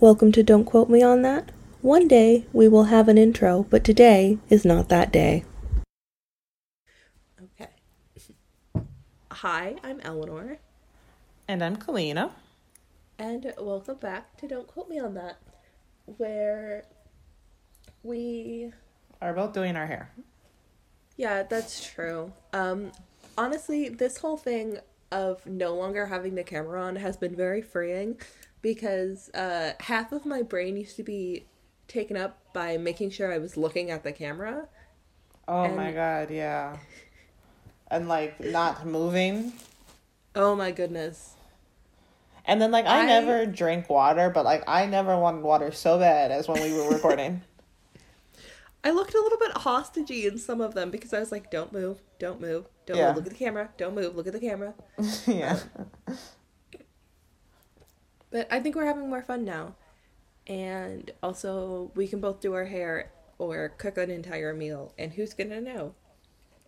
Welcome to Don't Quote Me on That. One day we will have an intro, but today is not that day. Okay. Hi, I'm Eleanor, And I'm Kalina. and welcome back to Don't Quote Me on That, where we. Are both doing our hair. Yeah, that's true. Um, honestly, this whole thing of no longer having the camera on has been very freeing because uh, half of my brain used to be taken up by making sure I was looking at the camera. Oh And- my god, yeah. And like not moving. Oh my goodness. And then like I, I- never drink water, but like I never wanted water so bad as when we were recording. I looked a little bit hostagey in some of them because I was like, don't move, don't move, don't Yeah. move, look at the camera, don't move, look at the camera. yeah. But I think we're having more fun now. And also, we can both do our hair or cook an entire meal. And who's going to know?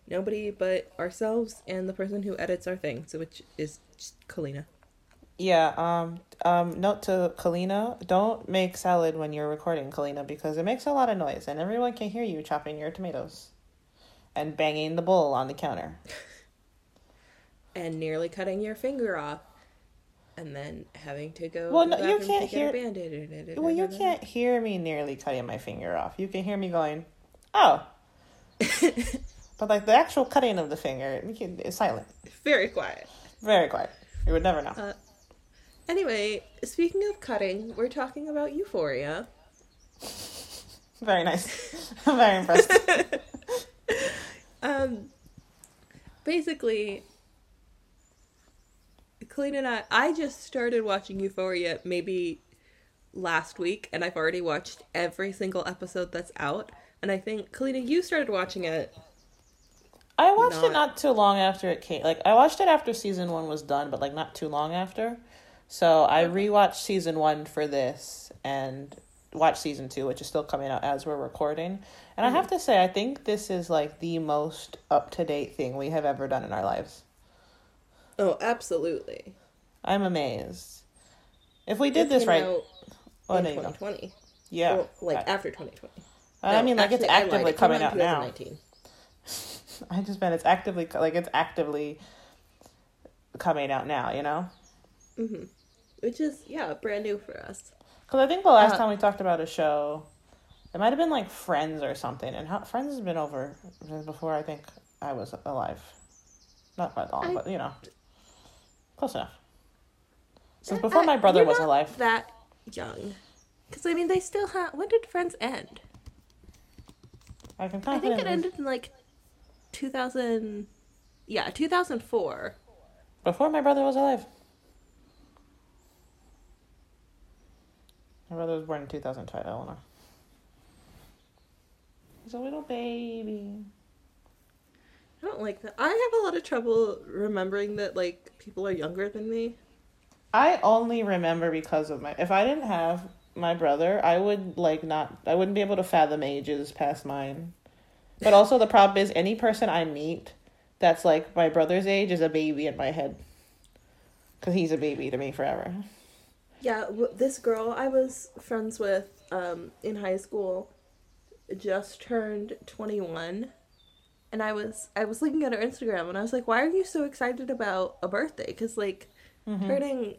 Nobody but ourselves and the person who edits our things, which is Kalina. Yeah, um um note to Kalina, don't make salad when you're recording, Kalina, because it makes a lot of noise and everyone can hear you chopping your tomatoes and banging the bowl on the counter. And nearly cutting your finger off. And then having to go. Well, no, you can't to get a hear- Well, you can't hear me nearly cutting my finger off. You can hear me going, "Oh." but like the actual cutting of the finger, it's silent. Very quiet. Very quiet. You would never know. Uh, Anyway, speaking of cutting, we're talking about Euphoria. Very nice. I'm very impressed. Um, basically, Colleen and I, I just started watching Euphoria maybe last week, and I've already watched every single episode that's out. And I think, Kalina, you started watching it. I watched Not- it not too long after it came. Like I watched it after season one was done, but like not too long after. So I rewatched season one for this and watched season two, which is still coming out as we're recording. And I mm-hmm. have to say, I think this is like the most up to date thing we have ever done in our lives. Oh, absolutely. I'm amazed. If we did It this right, oh, in there you go. 2020. Yeah, Well, like I, after 2020. I mean, like it's actually, I lied. actively It coming out now. I just meant it's actively like it's actively coming out now. You know. hmm Which is, yeah, brand new for us. Because I think the last Uh, time we talked about a show, it might have been like Friends or something. And how, Friends has been over before I think I was alive. Not quite long, I- but you know, close enough. Since before my brother you're was not alive. That young. Because, I mean, they still have. When did Friends end? I can I think it ended in like 2000. Yeah, 2004. before my brother was alive. My brother was born in two thousand five. Eleanor. He's a little baby. I don't like that. I have a lot of trouble remembering that, like, people are younger than me. I only remember because of my. If I didn't have my brother, I would like not. I wouldn't be able to fathom ages past mine. But also the problem is, any person I meet that's like my brother's age is a baby in my head. Because he's a baby to me forever. Yeah, w- this girl I was friends with um, in high school just turned 21 and I was I was looking at her Instagram and I was like why are you so excited about a birthday cuz like Mm-hmm. turning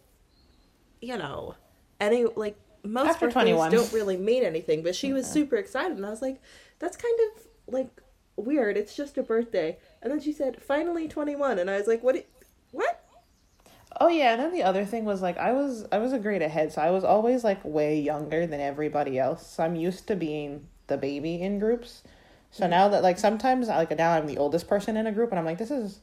you know any like most After birthdays 21. don't really mean anything but she was super excited and I was like that's kind of like weird it's just a birthday and then she said finally 21 and I was like what it- what Oh yeah, and then the other thing was like I was I was a grade ahead, so I was always like way younger than everybody else. So I'm used to being the baby in groups. So now that like sometimes like now I'm the oldest person in a group and I'm like this is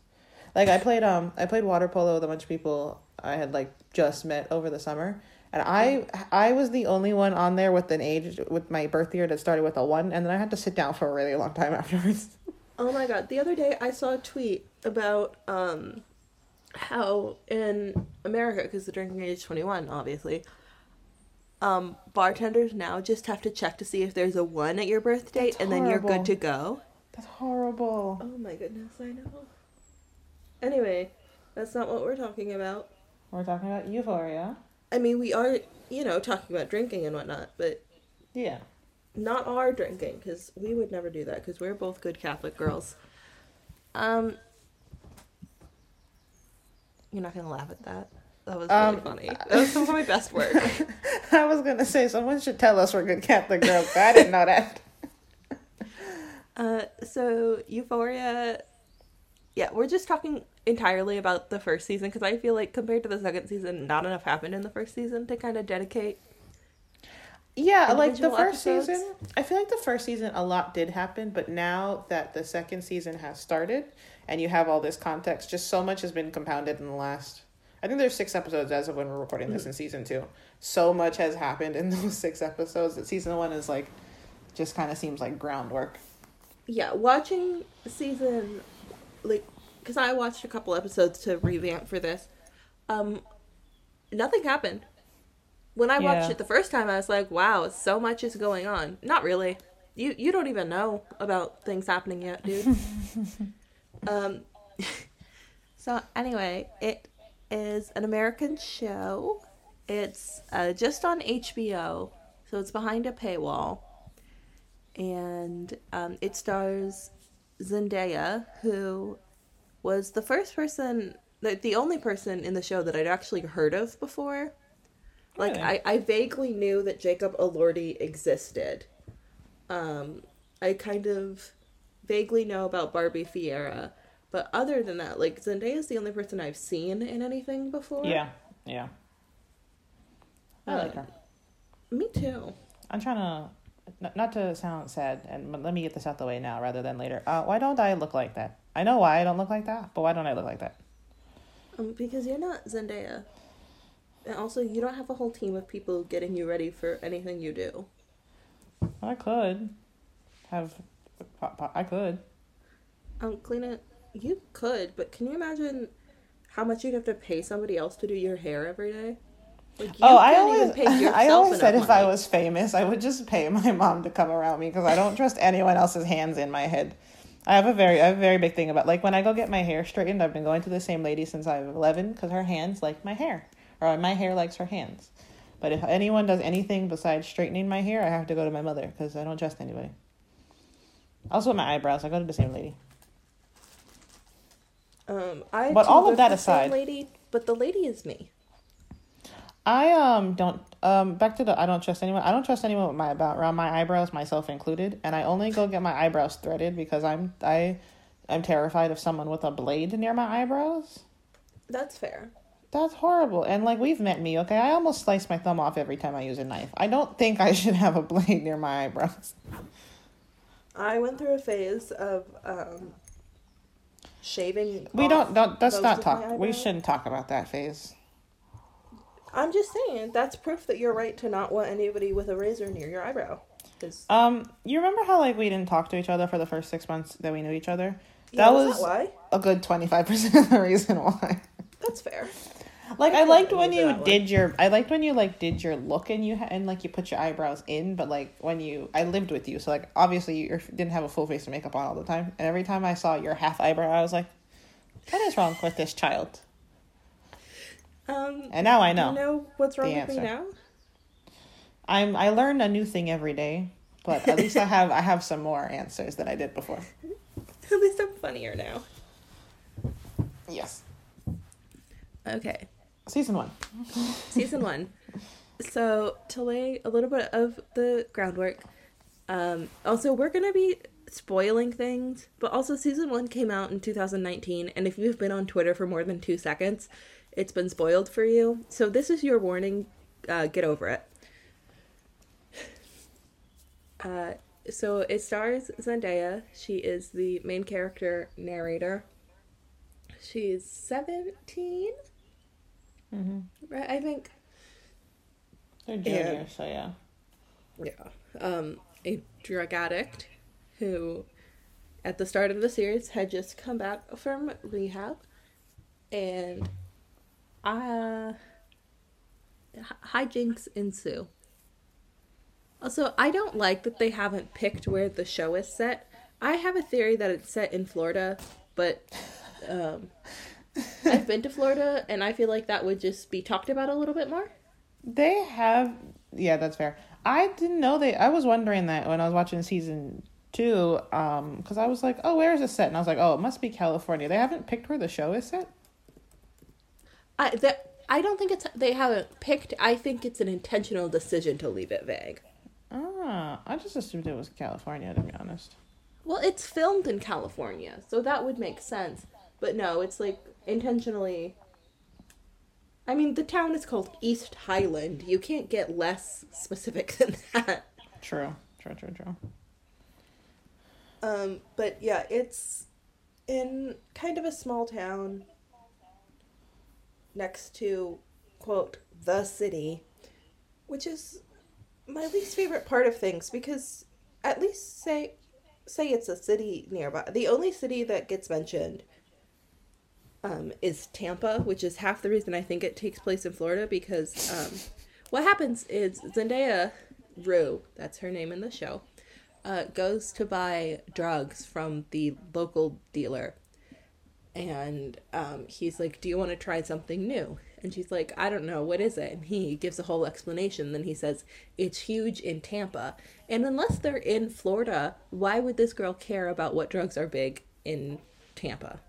like I played um I played water polo with a bunch of people I had like just met over the summer and I I was the only one on there with an age with my birth year that started with a 1 and then I had to sit down for a really long time afterwards. Oh my god, the other day I saw a tweet about um how in America cuz the drinking age is 21 obviously. Um bartenders now just have to check to see if there's a 1 at your birth date That's and then you're good to go. That's horrible. Oh my goodness, I know. Anyway, that's not what we're talking about. We're talking about Euphoria. I mean, we are, you know, talking about drinking and whatnot, but Yeah. not our drinking because we would never do that because we're both good Catholic girls. Um, you're not gonna laugh at that. That was really Um, funny. That was some of my best work. I was gonna say someone should tell us we're good Catholic girls. but I didn't know that. Uh, so Euphoria, yeah, we're just talking entirely about the first season because I feel like compared to the second season, not enough happened in the first season to kind of dedicate. Yeah, like the first episodes? season, I feel like the first season a lot did happen, but now that the second season has started and you have all this context, just so much has been compounded in the last. I think there's six episodes as of when we're recording this in season two. So much has happened in those six episodes that season one is like, just kind of seems like groundwork. Yeah, watching season, like, because I watched a couple episodes to revamp for this. Um, nothing happened. When I watched Yeah. it the first time, I was like, "Wow, so much is going on." Not really. You you don't even know about things happening yet, dude. um. So anyway, it is an American show. It's uh, just on HBO, so it's behind a paywall, and um, it stars Zendaya, who was the first person, the, the only person in the show that I'd actually heard of before. Like Really? I, I vaguely knew that Jacob Elordi existed. Um, I kind of vaguely know about Barbie Ferreira, but other than that, like Zendaya is the only person I've seen in anything before. Yeah, yeah. I like Uh, her. me too. I'm trying to, not, not to sound sad, and but let me get this out the way now rather than later. Uh, why don't I look like that? I know why I don't look like that, but why don't I look like that? Um, because you're not Zendaya, and also you don't have a whole team of people getting you ready for anything you do. I could have, I could. Um, Kalina, you could, but can you imagine how much you'd have to pay somebody else to do your hair every day? Like, you oh, I always, I always said if I was famous, I would just pay my mom to come around me because I don't trust anyone else's hands in my head. I have a very, I have a very big thing about like when I go get my hair straightened. I've been going to the same lady since I was eleven because her hands like my hair, or my hair likes her hands. But if anyone does anything besides straightening my hair, I have to go to my mother because I don't trust anybody. Also, my eyebrows, I go to the same lady. Um, I But all of that aside- lady, but the lady is me. I um don't um back to the I don't trust anyone. I don't trust anyone with my about around my eyebrows, myself included. And I only go get my eyebrows threaded because I'm I I'm terrified of someone with a blade near my eyebrows. That's fair. That's horrible. And like we've met me, okay? I almost slice my thumb off every time I use a knife. I don't think I should have a blade near my eyebrows. I went through a phase of um, shaving. We don't don't let's not talk. We shouldn't talk about that phase. I'm just saying that's proof that you're right to not want anybody with a razor near your eyebrow. 'Cause- Um, you remember how like we didn't talk to each other for the first six months that we knew each other? yeah, that was that why? a good twenty five percent of the reason why. That's fair. Like I I liked when you one. did your I liked when you like did your look and you ha- and like you put your eyebrows in, but like when you I lived with you, so like obviously you didn't have a full face of makeup on all the time, and every time I saw your half eyebrow, I was like, what is wrong with this child? Um, And now I you know. know what's wrong with me now? I'm I learn a new thing every day, but at least I have I have some more answers than I did before. At least I'm funnier now. Yes, Okay, season one. season one. So to lay a little bit of the groundwork. Um, also, we're gonna be spoiling things, but also season one came out in 2019, and if you've been on Twitter for more than two seconds, it's been spoiled for you. So this is your warning. Uh, get over it. Uh, so it stars Zendaya. She is the main character narrator. She's 17, Mm-hmm. right? I think. They're junior, so yeah. Yeah. Um, a drug addict who, at the start of the series, had just come back from rehab, and uh, hijinks ensue. Also, I don't like that they haven't picked where the show is set. I have a theory that it's set in Florida, but um, I've been to Florida, and I feel like that would just be talked about a little bit more. They have, yeah, that's fair. I didn't know they. I was wondering that when I was watching season two, um, because I was like, oh, where is it set? And I was like, oh, it must be California. They haven't picked where the show is set. I that I don't think it's they haven't picked. I think it's an intentional decision to leave it vague. Ah, I just assumed it was California. To be honest. Well, it's filmed in California, so that would make sense. But no, it's like intentionally. I mean, the town is called East Highland. You can't get less specific than that. True. True. True. True. Um, but yeah, it's in kind of a small town next to quote the city, which is my least favorite part of things because at least say say it's a city nearby. The only city that gets mentioned um, is Tampa, which is half the reason I think it takes place in Florida because um, what happens is Zendaya Rue, that's her name in the show, uh, goes to buy drugs from the local dealer. And um, he's like, Do you want to try something new? And she's like, I don't know, what is it? And he gives a whole explanation. Then he says, It's huge in Tampa. And unless they're in Florida, why would this girl care about what drugs are big in Tampa?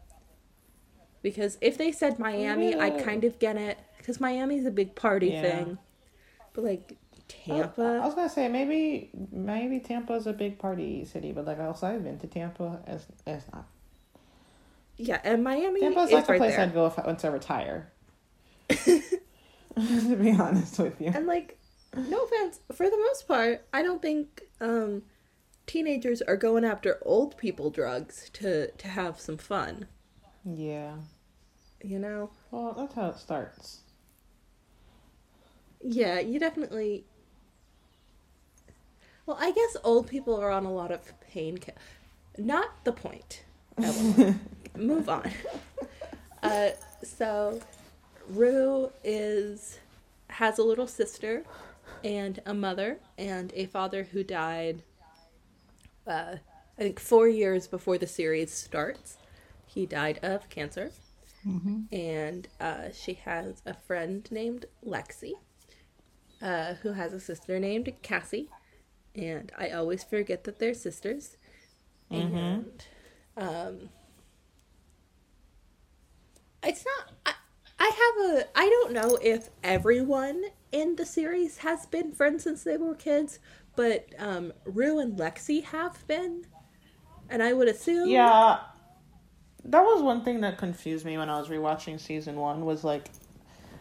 Because if they said Miami, I'd kind of get it. Because Miami's a big party Yeah. thing. But like, Tampa? I was gonna say maybe maybe Tampa is a big party city, but like also I've been to Tampa. It's it's not. Yeah, and Miami Tampa's is like a right place there. I'd go if I went to retire. to be honest with you. And like, no offense, for the most part, I don't think um, teenagers are going after old people drugs to to have some fun. Yeah. You know? Well, that's how it starts. Yeah, you definitely. Well, I guess old people are on a lot of pain. Ca- Not the point. Move on. Uh, so, Rue is has a little sister, and a mother, and a father who died. Uh, I think four years before the series starts, he died of cancer, and uh, she has a friend named Lexi uh, who has a sister named Cassie, and I always forget that they're sisters. And um, it's not. I, I have a. I don't know if everyone in the series has been friends since they were kids, but um, Rue and Lexi have been, and I would assume. Yeah. That was one thing that confused me when I was rewatching season one was like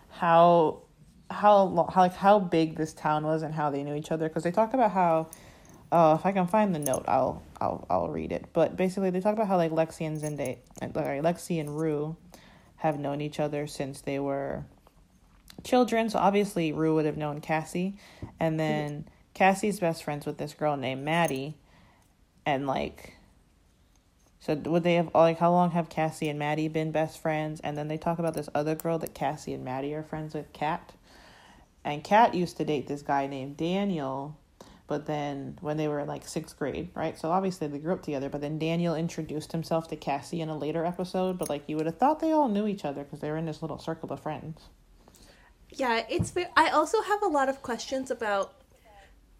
how how how like how big this town was and how they knew each other. Because they talk about how uh if I can find the note I'll I'll I'll read it. But basically they talk about how like Lexi and Zende like Lexi and Rue have known each other since they were children. So obviously Rue would have known Cassie. And then Cassie's best friends with this girl named Maddie. And like so would they have like how long have Cassie and Maddie been best friends? And then they talk about this other girl that Cassie and Maddie are friends with, Kat. And Kat used to date this guy named Daniel, but then when they were like sixth grade, right? So obviously they grew up together. But then Daniel introduced himself to Cassie in a later episode. But like you would have thought they all knew each other because they were in this little circle of friends. Yeah, it's. I also have a lot of questions about.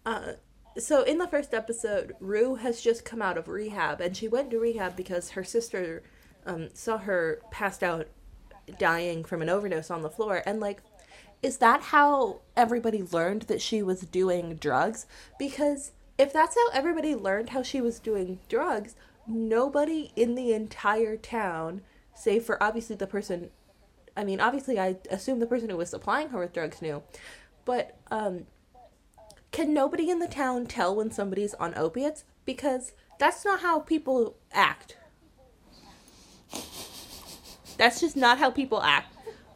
Uh, so in the first episode, Rue has just come out of rehab, and she went to rehab because her sister um, saw her passed out, dying from an overdose on the floor, and like, is that how everybody learned that she was doing drugs? Because if that's how everybody learned how she was doing drugs, nobody in the entire town, save for obviously the person I mean, obviously, I assume the person who was supplying her with drugs knew, but um, can nobody in the town tell when somebody's on opiates? Because that's not how people act. That's just not how people act.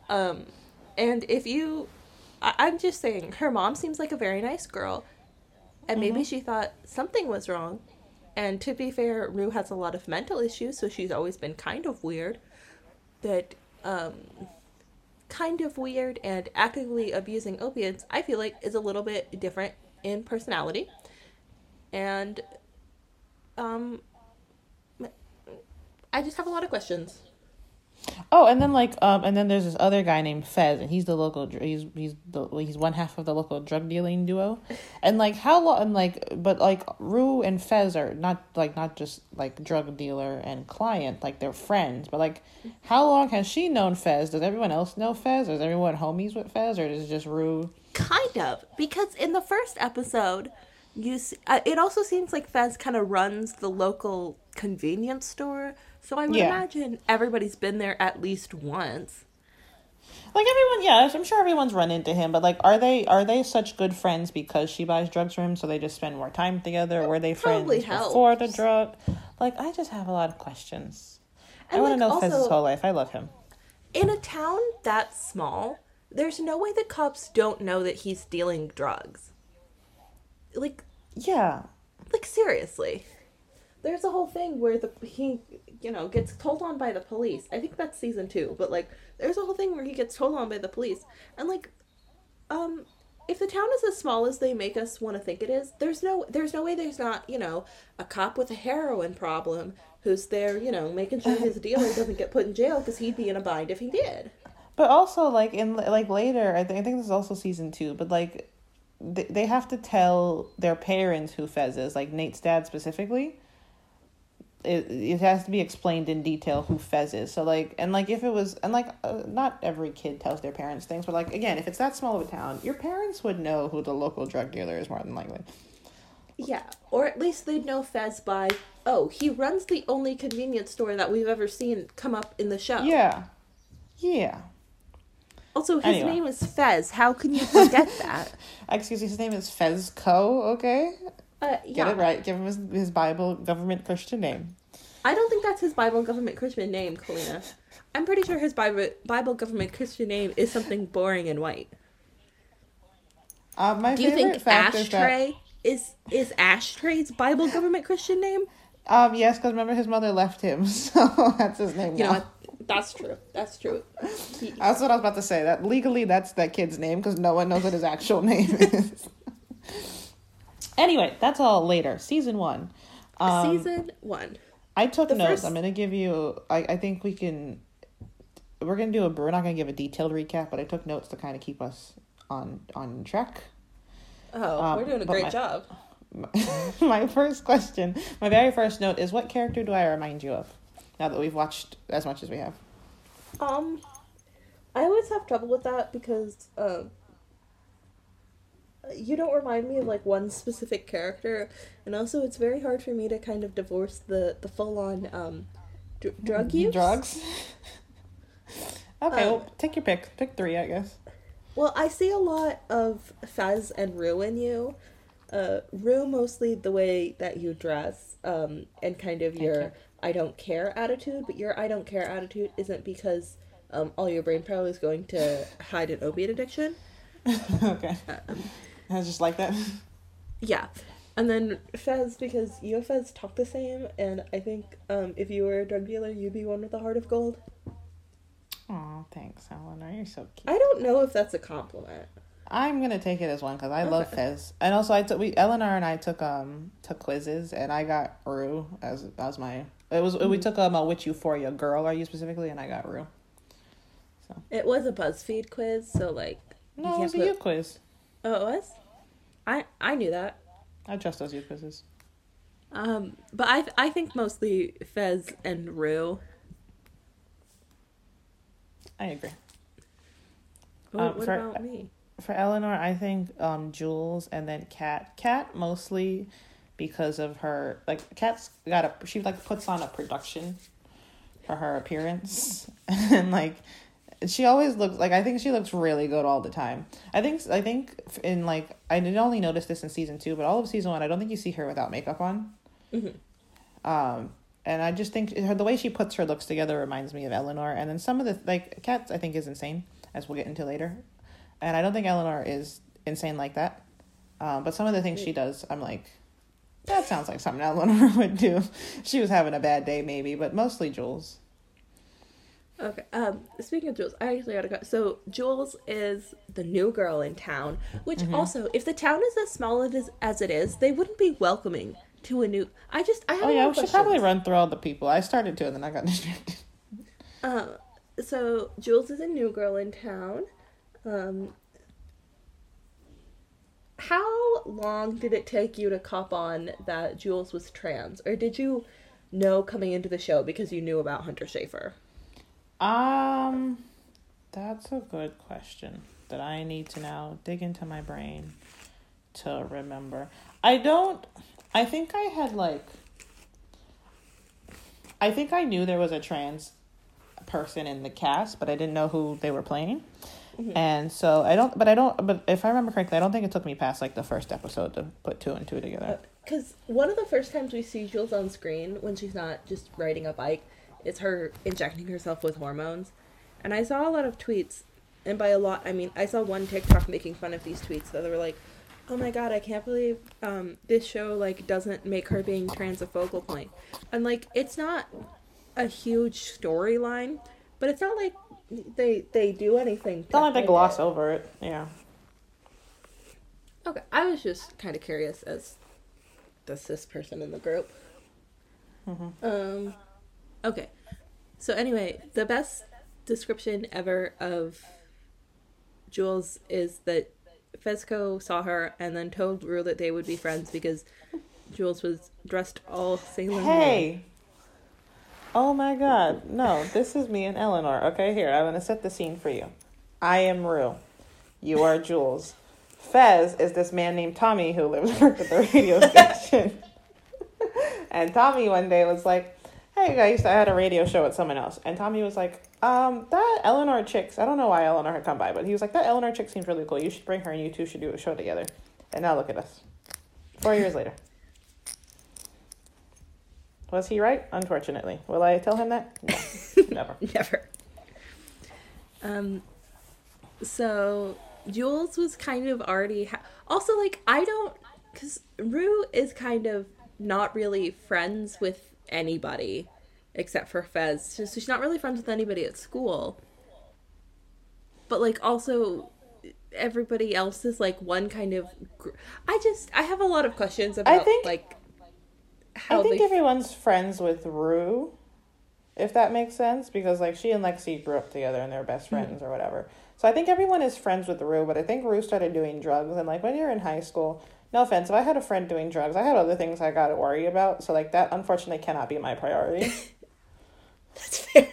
Um, and if you, I- I'm just saying, her mom seems like a very nice girl, and maybe she thought something was wrong. And to be fair, Rue has a lot of mental issues, so she's always been kind of weird. That um, kind of weird and actively abusing opiates, I feel like is a little bit different in personality. And um I just have a lot of questions. Oh, and then like um, and then there's this other guy named Fez, and he's the local. He's he's the he's one half of the local drug dealing duo, and like how long? And like, but like Rue and Fez are not like not just like drug dealer and client, like they're friends. But like, how long has she known Fez? Does everyone else know Fez? Or Is everyone homies with Fez, or is it just Rue? Kind of, because in the first episode, you s uh, it also seems like Fez kind of runs the local convenience store. So I would Yeah. imagine everybody's been there at least once. Like everyone, yeah, I'm sure everyone's run into him, but like, are they are they such good friends because she buys drugs for him, so they just spend more time together? Were they friends Probably before the drug? Like, I just have a lot of questions. I And, want to like, know Fez's whole life. I love him. In a town that small, there's no way the cops don't know that he's dealing drugs. Like, Yeah, like seriously. There's a whole thing where the he, you know, gets told on by the police. I think that's season two, but like, there's a whole thing where he gets told on by the police, and like, um, if the town is as small as they make us want to think it is, there's no, there's no way there's not, you know, a cop with a heroin problem who's there, you know, making sure his dealer doesn't get put in jail because he'd be in a bind if he did. But also like in like later, I think I think this is also season two. But like, they they have to tell their parents who Fez is, like Nate's dad specifically. It, it has to be explained in detail who Fez is. So like, and like if it was, and like, uh, not every kid tells their parents things, but like again, if it's that small of a town, your parents would know who the local drug dealer is more than likely. Yeah, or at least they'd know Fez by, oh, he runs the only convenience store that we've ever seen come up in the show. Yeah, yeah. Also, his Anyway. name is Fez. How can you forget that? Excuse me, his name is Fezco. Okay, Uh, get it right. Give him his, his Bible government Christian name. I don't think that's his Bible government Christian name, Kalina. I'm pretty sure his Bible Bible government Christian name is something boring and white. Uh, my Do you favorite think fact is that Ashtray is is Ashtray's Bible government Christian name? um yes, because remember his mother left him, so that's his name You know now. what? That's true. That's true. He- That's what I was about to say. That legally, that's that kid's name because no one knows what his actual name is. anyway, that's all later. Season one. Um, season one. I took the notes. first- I'm gonna give you. I I think we can. We're gonna do a. We're not gonna give a detailed recap, but I took notes to kind of keep us on on track. Oh, um, we're doing a great my- job. my first question, my very first note is, what character do I remind you of? Now that we've watched as much as we have. Um, I always have trouble with that because um, you don't remind me of like one specific character, and also it's very hard for me to kind of divorce the the full on um, dr- drug use. Drugs. okay, Um, well, take your pick. Pick three, I guess. Well, I see a lot of Fez and Rue in you. Uh, Rue mostly the way that you dress, um, and kind of your you. I don't care attitude. But your I don't care attitude isn't because um, all your brain power is going to hide an opiate addiction. okay. Um, I was just like that. yeah, and then Fez because you and Fez talk the same, and I think um, if you were a drug dealer, you'd be one with a heart of gold. Oh, thanks, Eleanor. You're so cute. I don't know if that's a compliment. I'm gonna take it as one because I love Fez, and also I took we Eleanor and I took um took quizzes, and I got Rue as as my it was we took um a which euphoria girl are you specifically, and I got Rue. So it was a BuzzFeed quiz, so like No, it can't was a put- uQuiz. Oh, it was. I I knew that. I trust those uQuizzes. Um, but I I think mostly Fez and Rue. I agree. What, Um, what for- about me? For Eleanor, I think um Jules and then Kat. Kat mostly because of her like Kat's got a she like puts on a production for her appearance and like she always looks like I think she looks really good all the time. I think I think in like I didn't only notice this in season two, but all of season one, I don't think you see her without makeup on. Mhm. Um, and I just think her the way she puts her looks together reminds me of Eleanor. And then some of the like Kat, I think is insane, as we'll get into later. And I don't think Eleanor is insane like that. Um, but some of the things she does, I'm like, that sounds like something Eleanor would do. She was having a bad day, maybe, but mostly Jules. Okay. Um, speaking of Jules, I actually gotta go. So Jules is the new girl in town, which Mm-hmm. also, if the town is as small as as it is, they wouldn't be welcoming to a new. I just I have Oh yeah, we should probably run through all the people. I started to, and then I got distracted. Uh, so Jules is a new girl in town. Um, how long did it take you to cop on that Jules was trans, or did you know coming into the show because you knew about Hunter Schafer? Um, that's a good question that I need to now dig into my brain to remember. I don't. I think I had like. I think I knew there was a trans person in the cast, but I didn't know who they were playing. Mm-hmm. And so I don't, but I don't, but if I remember correctly, I don't think it took me past like the first episode to put two and two together. Because uh, one of the first times we see Jules on screen when she's not just riding a bike, is her injecting herself with hormones. And I saw a lot of tweets, and by a lot, I mean, I saw one TikTok making fun of these tweets that they were like, oh my god, I can't believe um, this show like doesn't make her being trans a focal point. And like, it's not a huge storyline, but it's not like they they do anything. It's not like they gloss over it. Yeah. Okay, I was just kind of curious as the cis person in the group. Mm-hmm. Um, okay, so anyway, the best description ever of Jules is that Fezco saw her and then told Rue that they would be friends because Jules was dressed all Sailor Moon. Hey, Oh my god. No, this is me and Eleanor. Okay, here, I'm going to set the scene for you. I am Rue. You are Jules. Fez is this man named Tommy who lives works at the radio station. and Tommy one day was like, Hey guys, I had a radio show with someone else. And Tommy was like, um, that Eleanor chicks, I don't know why Eleanor had come by, but he was like, that Eleanor chick seems really cool. You should bring her and you two should do a show together. And now look at us. Four years later. Was he right? Unfortunately. Will I tell him that? No. Never. Never. Um, so Jules was kind of already. Ha- also, like, I don't. Because Rue is kind of not really friends with anybody except for Fez. So she's not really friends with anybody at school. But, like, also everybody else is like one kind of gr- i just i have a lot of questions about I think, like I think everyone's friends with Rue, if that makes sense, because like she and Lexi grew up together and they're best hmm. friends mm-hmm. or whatever. So I think everyone is friends with Rue, but I think Rue started doing drugs and like when you're in high school, no offense, if I had a friend doing drugs, I had other things I got to worry about. So like that unfortunately cannot be my priority. That's fair.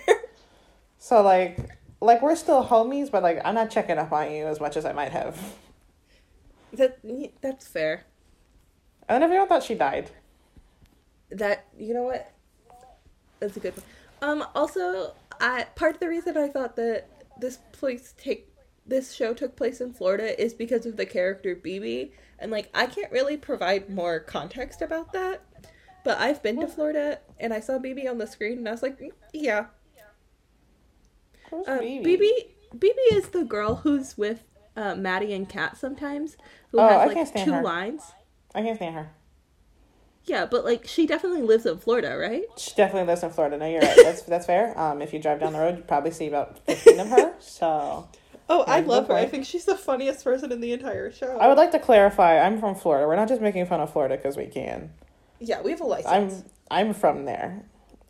So like like we're still homies, but like I'm not checking up on you as much as I might have. That that's fair. And everyone thought she died that you know what? That's a good one um also i part of the reason i thought that this place take this show took place in florida is because of the character bb and like i can't really provide more context about that but i've been to florida and i saw bb on the screen and i was like mm, yeah. Uh, bb bb is the girl who's with uh, maddie and kat sometimes who oh, has like two her. lines. I can't stand her yeah, but like she definitely lives in Florida, right? She definitely lives in Florida. No, you're right. That's that's fair. Um, if you drive down the road, you probably see about fifteen of her. So. Oh, I love her. I think she's the funniest person in the entire show. I would like to clarify. I'm from Florida. We're not just making fun of Florida because we can. Yeah, we have a license. I'm I'm from there.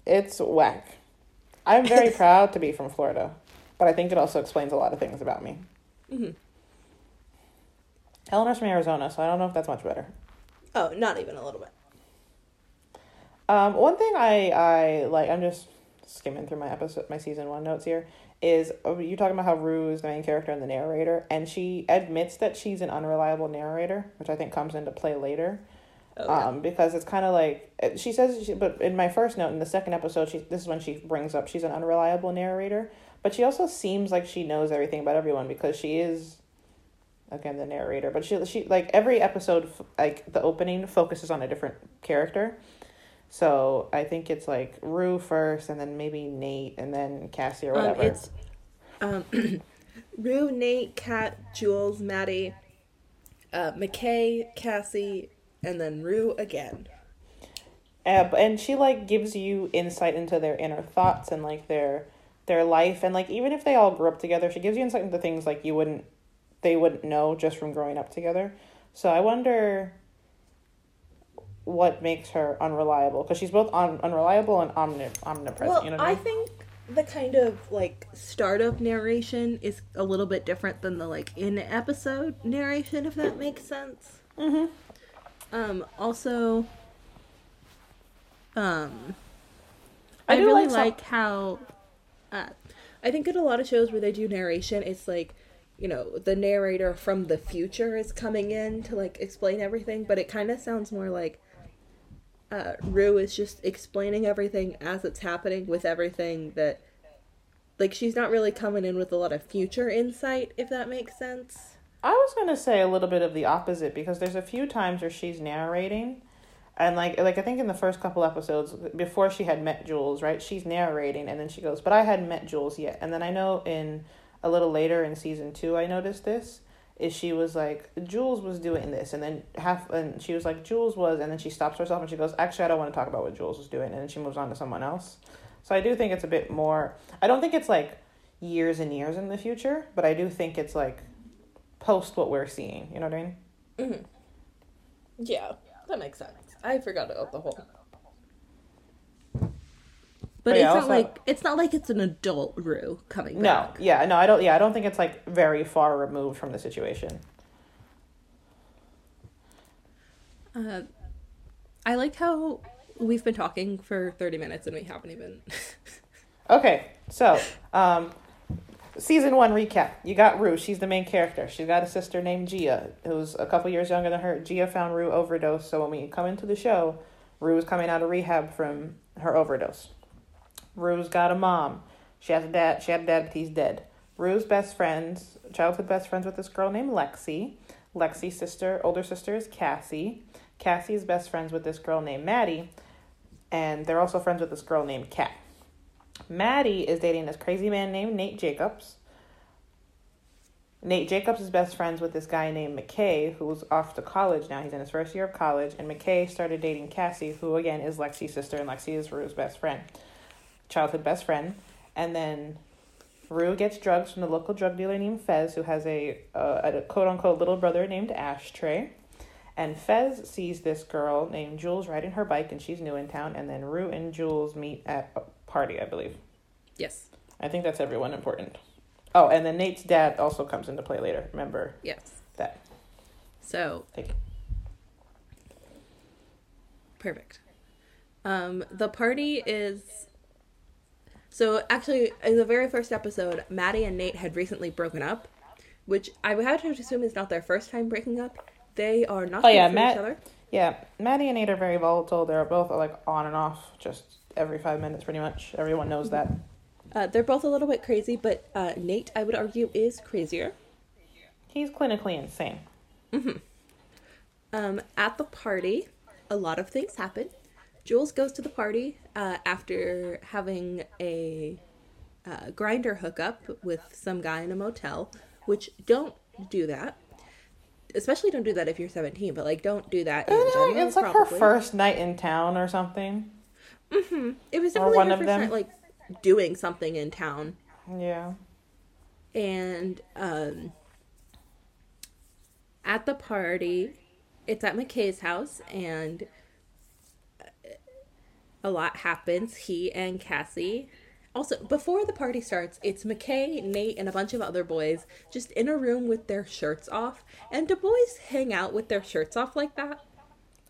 It's whack. I'm very proud to be from Florida, but I think it also explains a lot of things about me. Mm-hmm. Eleanor's from Arizona, so I don't know if that's much better. Oh, not even a little bit. Um, one thing I I like, I'm just skimming through my episode, my season one notes here. Is oh, you talking about how Rue is the main character and the narrator, and she admits that she's an unreliable narrator, which I think comes into play later. Oh, yeah. Um, because it's kind of like she says, she, but in my first note in the second episode, she this is when she brings up she's an unreliable narrator, but she also seems like she knows everything about everyone because she is again the narrator but she she like every episode like the opening focuses on a different character so I think it's like Rue first, and then maybe Nate, and then Cassie or um, whatever. Um, it's um, Rue, Nate, Kat, Jules, Maddie, uh, McKay, Cassie, and then Rue again. Uh, and she like gives you insight into their inner thoughts and like their their life and like even if they all grew up together, she gives you insight into things like you wouldn't they wouldn't know just from growing up together. So I wonder what makes her unreliable because she's both un- unreliable and omni- omnipresent. Well, you know I, mean? I think the kind of like startup narration is a little bit different than the like in episode narration, if that makes sense. Mm-hmm. Um, also, um, I I, really like some- like how, uh, I think in a lot of shows where they do narration, it's like, you know, the narrator from the future is coming in to like explain everything, but it kind of sounds more like, uh, Rue is just explaining everything as it's happening with everything that, like, she's not really coming in with a lot of future insight, if that makes sense. I was gonna say a little bit of the opposite because there's a few times where she's narrating, and like like I think in the first couple episodes before she had met Jules, right? She's narrating, and then she goes, "But I hadn't met Jules yet." And then I know in a little later in season two, I noticed this is she was like Jules was doing this, and then half and she was like Jules was, and then she stops herself and she goes, "Actually, I don't want to talk about what Jules was doing," and then she moves on to someone else. So I do think it's a bit more. I don't think it's like years and years in the future, but I do think it's like post what we're seeing. You know what I mean? Mm-hmm. Yeah, that makes sense. I forgot about the whole. But But it's yeah, not also- like it's not like it's an adult Rue coming back. No, yeah, no, I don't. Yeah, I don't think it's like very far removed from the situation. Uh, I like how we've been talking for thirty minutes and we haven't even. Okay, so um, season one recap. You got Rue. She's the main character. She's got a sister named Gia, who's a couple years younger than her. Gia found Rue overdose. So when we come into the show, Rue is coming out of rehab from her overdose. Rue's got a mom. She has a dad. She had a dad, but he's dead. Rue's best friends, childhood best friends with this girl named Lexi. Lexi's sister, older sister is Cassie. Cassie's best friends with this girl named Maddie, and they're also friends with this girl named Kat. Maddie is dating this crazy man named Nate Jacobs. Nate Jacobs is best friends with this guy named McKay, who's off to college now. He's in his first year of college, and McKay started dating Cassie, who again is Lexi's sister, and Lexi is Rue's best friend, childhood best friend. And then Rue gets drugs from the local drug dealer named Fez, who has a, uh, a quote unquote little brother named Ashtray. And Fez sees this girl named Jules riding her bike, and she's new in town. And then Rue and Jules meet at a party, I believe. yes. I think that's everyone important. Oh, and then Nate's dad also comes into play later. Remember Yes. that. So Thank you. perfect. Um, the party is. So actually, in the very first episode, Maddie and Nate had recently broken up, which I would have to assume is not their first time breaking up. They are not Oh, yeah, Matt- each other. Yeah, Maddie and Nate are very volatile. They're both like on and off, just every five minutes, pretty much. Everyone knows that. Uh, they're both a little bit crazy, but uh, Nate, I would argue, is crazier. He's clinically insane. Um, at the party, a lot of things happen. Jules goes to the party uh, after having a uh, Grindr hookup with some guy in a motel, which don't do that. Especially don't do that if you're 17, but like don't do that in general. it's like her first night in town or something. It was or definitely one her first night, like doing something in town. Yeah. and um at the party it's at mckay's house and a lot happens he and cassie also before the party starts it's mckay nate and a bunch of other boys just in a room with their shirts off and do boys hang out with their shirts off like that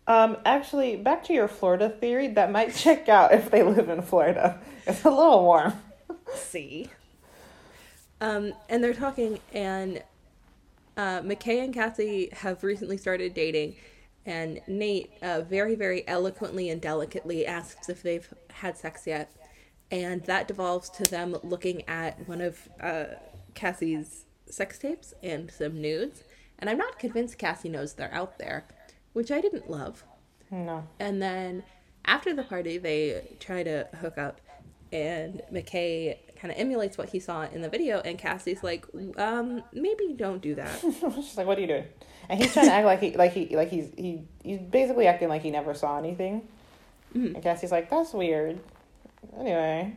Um, actually, back to your Florida theory, that might check out if they live in Florida. It's a little warm. see. Um, and they're talking, and uh, McKay and Cassie have recently started dating, and Nate uh, very, very eloquently and delicately asks if they've had sex yet, and that devolves to them looking at one of uh, Cassie's sex tapes and some nudes, and I'm not convinced Cassie knows they're out there, which I didn't love. No. And then after the party, they try to hook up, and McKay kind of emulates what he saw in the video, and Cassie's like, um, maybe don't do that. She's like, "What are you doing?" And he's trying to act like he, like he, like he's he, he's basically acting like he never saw anything. Mhm. And Cassie's like, "That's weird." Anyway,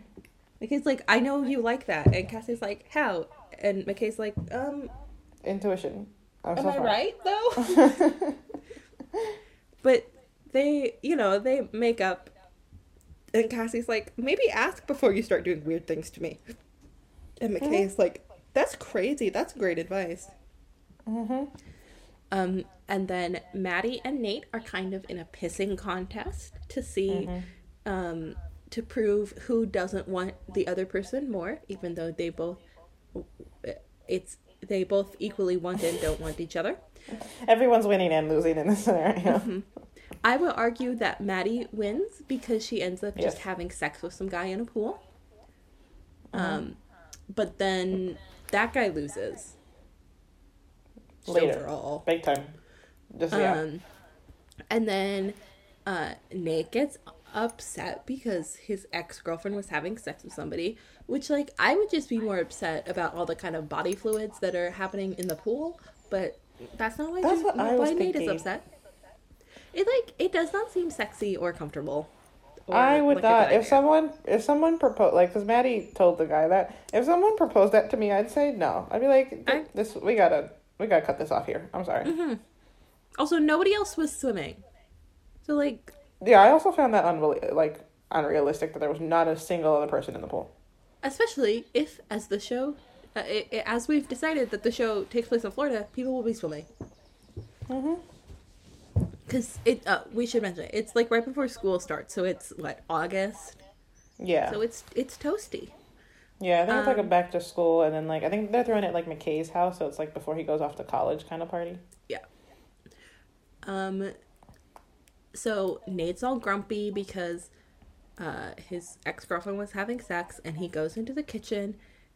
McKay's like, I know you like that, and Cassie's like, how? And McKay's like, um, intuition. I'm am so I right though? but they, you know, they make up, And Cassie's like, maybe ask before you start doing weird things to me. And McKay's like, that's crazy. That's great advice. Mm-hmm. Um, and then Maddie and Nate are kind of in a pissing contest to see, um, to prove who doesn't want the other person more, even though they both, it's they both equally want and don't want each other. Everyone's winning and losing in this scenario. I will argue that Maddie wins because she ends up just having sex with some guy in a pool. Um, but then that guy loses. Later. Overall. Big time. Just yeah. Um, and then uh, Nate gets upset because his ex girlfriend was having sex with somebody, which, like, I would just be more upset about all the kind of body fluids that are happening in the pool, but that's not why, That's what I was why was Nate is upset. It, like, it does not seem sexy or comfortable. or I would like not. If someone if someone proposed like because Maddie told the guy that if someone proposed that to me, I'd say no. I'd be like, I- this we gotta we gotta cut this off here. I'm sorry. Mm-hmm. Also, nobody else was swimming. So, like, Yeah, I also found that unbel- like unrealistic that there was not a single other person in the pool. especially if, as the show, uh, i i as we've decided that the show takes place in Florida, people will be swimming. Mm-hmm. Because it, uh, we should mention it. It's like right before school starts, so it's what August. Yeah, So it's it's toasty. yeah. I think it's like a um, back to school, and then like I think they're throwing it at, like McKay's house, so it's like before he goes off to college kind of party. Yeah um, so Nate's all grumpy because uh, his ex girlfriend was having sex, and he goes into the kitchen,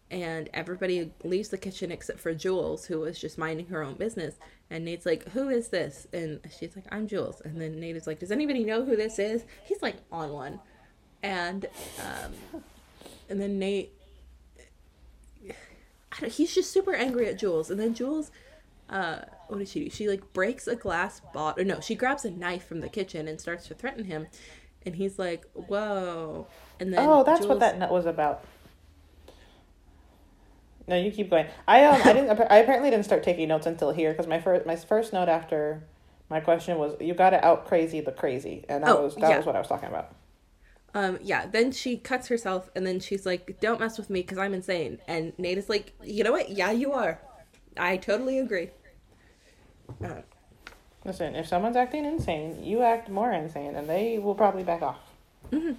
and everybody leaves the kitchen except for Jules, who was just minding her own business. And Nate's like, "Who is this?" And she's like, "I'm Jules." And then Nate is like, "Does anybody know who this is?" He's like on one, and um, and then Nate. I don't, he's just super angry at Jules, and then Jules uh what does she do she like breaks a glass bottle or no she grabs a knife from the kitchen and starts to threaten him and he's like whoa and then oh, that's Jules- what that note was about. No, you keep going. I um I didn't I apparently didn't start taking notes until here because my first my first note after my question was you got to out crazy the crazy and that Oh, was that yeah. was what I was talking about. um yeah then she cuts herself and then she's like don't mess with me because i'm insane and nate is like you know what yeah you are i totally agree uh, Listen, if someone's acting insane, you act more insane, and they will probably back off. Mhm.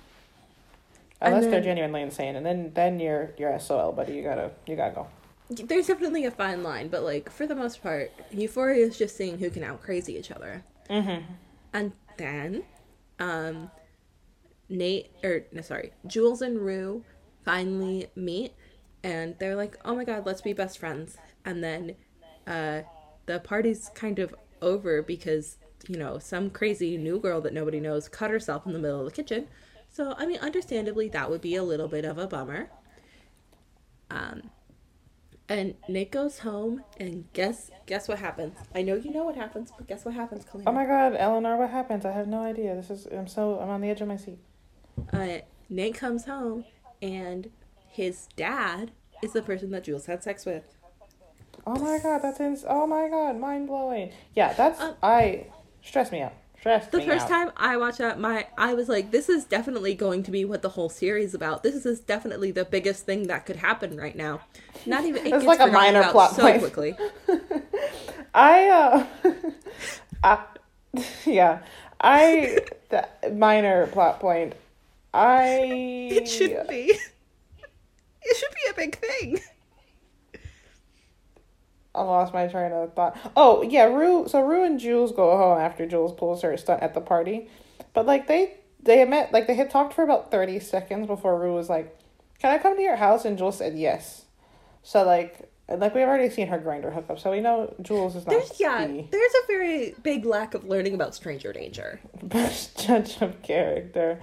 Unless And they're genuinely insane, and then then you're you're SOL, buddy. You gotta you gotta go. there's definitely a fine line but like for the most part euphoria is just seeing who can out crazy each other Mm-hmm. And then, um, Nate or no, sorry, Jules and Rue finally meet, and they're like, "Oh my god, let's be best friends." And then, uh, the party's kind of over because you know some crazy new girl that nobody knows cut herself in the middle of the kitchen. So I mean, understandably, that would be a little bit of a bummer. Um, and Nate goes home, and guess guess what happens? I know you know what happens, but guess what happens, Kalina? Oh my God, Eleanor, what happens? I have no idea. This is I'm so I'm on the edge of my seat. uh, Nate comes home and his dad is the person that Jules had sex with. Oh my God, that's ins- Oh my God, mind blowing. Yeah, that's Um, I stress me out. Stress The first out. time I watched that, my I was like, "This is definitely going to be what the whole series is about. This is definitely the biggest thing that could happen right now." Not even it It's gets like a minor plot so point. quickly. I uh I, yeah. I that minor plot point. I It shouldn't be. It should be a big thing. I lost my train of thought. Oh yeah, Rue. So Rue and Jules go home after Jules pulls her stunt at the party, but like they they had met like they had talked for about thirty seconds before Rue was like, "Can I come to your house?" And Jules said yes. So like and, like we've already seen her Grindr hookup, so we know Jules is not There's yeah, the there's a very big lack of learning about stranger danger. best judge of character.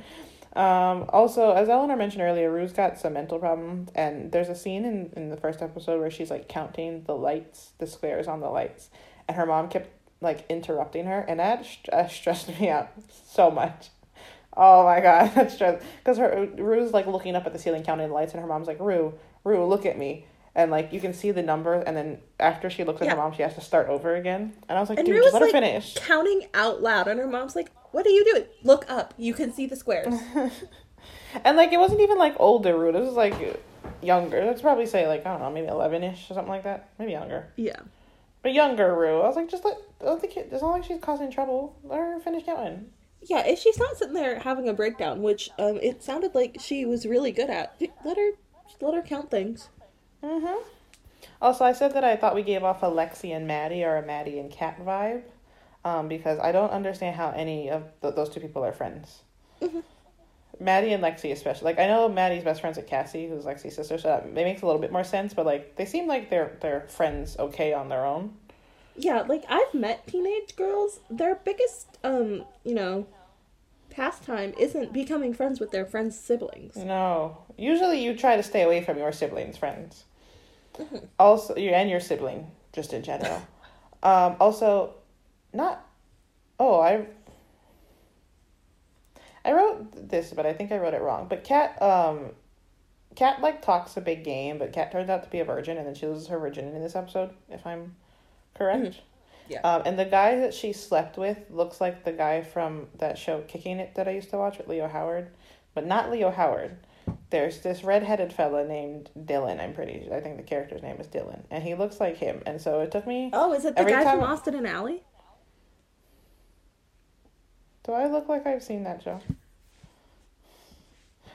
Um, also, as Eleanor mentioned earlier, Rue's got some mental problems, and there's a scene in, in the first episode where she's like counting the lights, the squares on the lights, and her mom kept like interrupting her, and that uh, stressed me out so much. Oh my god, that's stressed because her Rue's like looking up at the ceiling counting the lights, and her mom's like, "Rue, Rue, look at me." And like you can see the number, and then after she looks at Yeah. her mom, she has to start over again. And I was like, And "Dude, Rue just let her like finish." counting out loud, and her mom's like, "What are you doing? Look up. You can see the squares." And like it wasn't even like older Rue. This was like younger. Let's probably say like I don't know, maybe eleven ish or something like that. Maybe younger. Yeah. But younger Rue. I was like, just let, let the kid. It's not like she's causing trouble. Let her finish counting. Yeah, if she's not sitting there having a breakdown, which um, it sounded like she was really good at, let her let her count things. Mm-hmm. Also, I said that I thought we gave off a Lexi and Maddie or a Maddie and Kat vibe, um, because I don't understand how any of th- those two people are friends. Mhm. Maddie and Lexi, especially. Like I know Maddie's best friends with Cassie, who's Lexi's sister, so that it makes a little bit more sense. But like they seem like they're they're friends, okay, on their own. Yeah, like I've met teenage girls. Their biggest, um, you know, pastime isn't becoming friends with their friends' siblings. No, usually you try to stay away from your siblings' friends. Mhm. Also, you and your sibling, just in general. um, also, not. Oh, I. I wrote this, but I think I wrote it wrong. But Kat, um, Kat like talks a big game, but Kat turns out to be a virgin, and then she loses her virginity in this episode, if I'm correct. Mhm. Yeah. Um, and the guy that she slept with looks like the guy from that show Kicking It that I used to watch with Leo Howard, but not Leo Howard. There's this redheaded fella named Dylan. I'm pretty. Sure I think the character's name is Dylan, and he looks like him. And so it took me. Oh, is it the guy time- from Austin and Ally? Do I look like I've seen that show?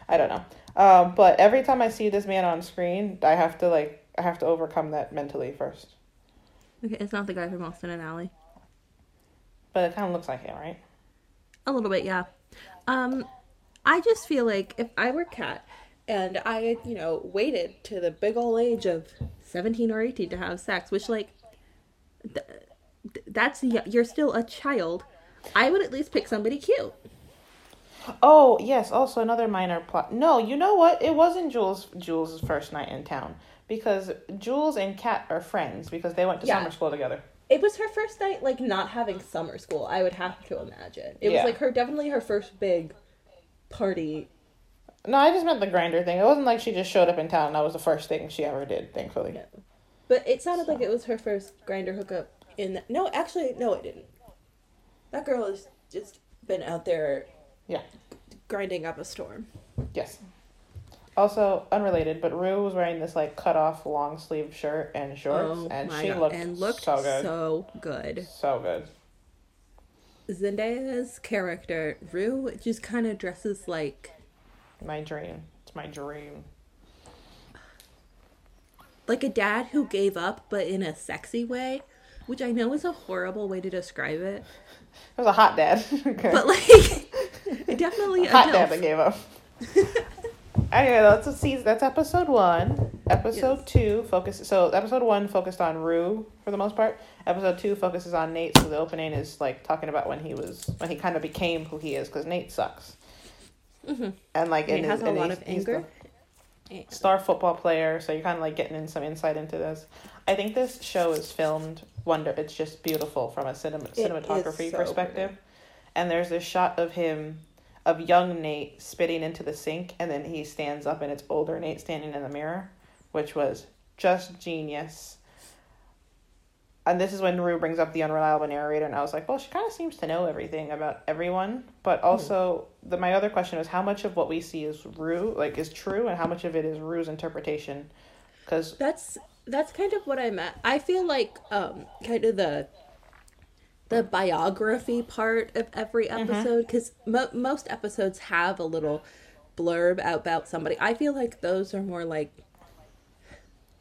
I don't know. Um, but every time I see this man on screen, I have to like I have to overcome that mentally first. Okay, it's not the guy from Austin and Ally. But it kind of looks like him, right? A little bit, yeah. Um, I just feel like if I were Kat and I you know, waited to the big old age of 17 or 18 to have sex, which, like, th- th- that's, y- you're still a child, I would at least pick somebody cute. Oh yes, also another minor plot. No, you know what? It wasn't Jules Jules' first night in town because Jules and Kat are friends because they went to Yeah. summer school together. It was her first night, like, not having summer school, I would have to imagine. It Yeah. was, like, her, definitely her first big party. No, I just meant the Grindr thing. It wasn't like she just showed up in town. That was the first thing she ever did. Thankfully. No. But it sounded like it was her first Grindr hookup in. No, actually, no, it didn't. That girl has just been out there Yeah. grinding up a storm. Yes. Also unrelated, but Rue was wearing this like cut off long sleeve shirt and shorts, oh and she looked Oh and looked so good, so good. so good. Zendaya's character, Rue, just kind of dresses like My dream. It's my dream. like a dad who gave up, but in a sexy way, which I know is a horrible way to describe it, It was a hot dad. okay. but like it definitely a hot dad that gave up. anyway, that's a season, That's episode one. Episode Yes. two focuses. So episode one focused on Rue for the most part. Episode two focuses on Nate. So the opening is like talking about when he was when he kind of became who he is because Nate sucks. Mhm. And like in has his, a lot of anger. Star football player, so you're kind of like getting in some insight into this. I think this show is filmed wonder. It's just beautiful from a cinema, cinematography so perspective. pretty. And there's this shot of him, of young Nate spitting into the sink, and then he stands up, and it's older Nate standing in the mirror, which was just genius. And this is when Rue brings up the unreliable narrator, and I was like, well, she kind of seems to know everything about everyone. But hmm. also, the my other question was how much of what we see is Rue, like, is true, and how much of it is Rue's interpretation? Because That's that's kind of what I meant. I feel like um kind of the the biography part of every episode because mo- most episodes have a little blurb about somebody. I feel like those are more like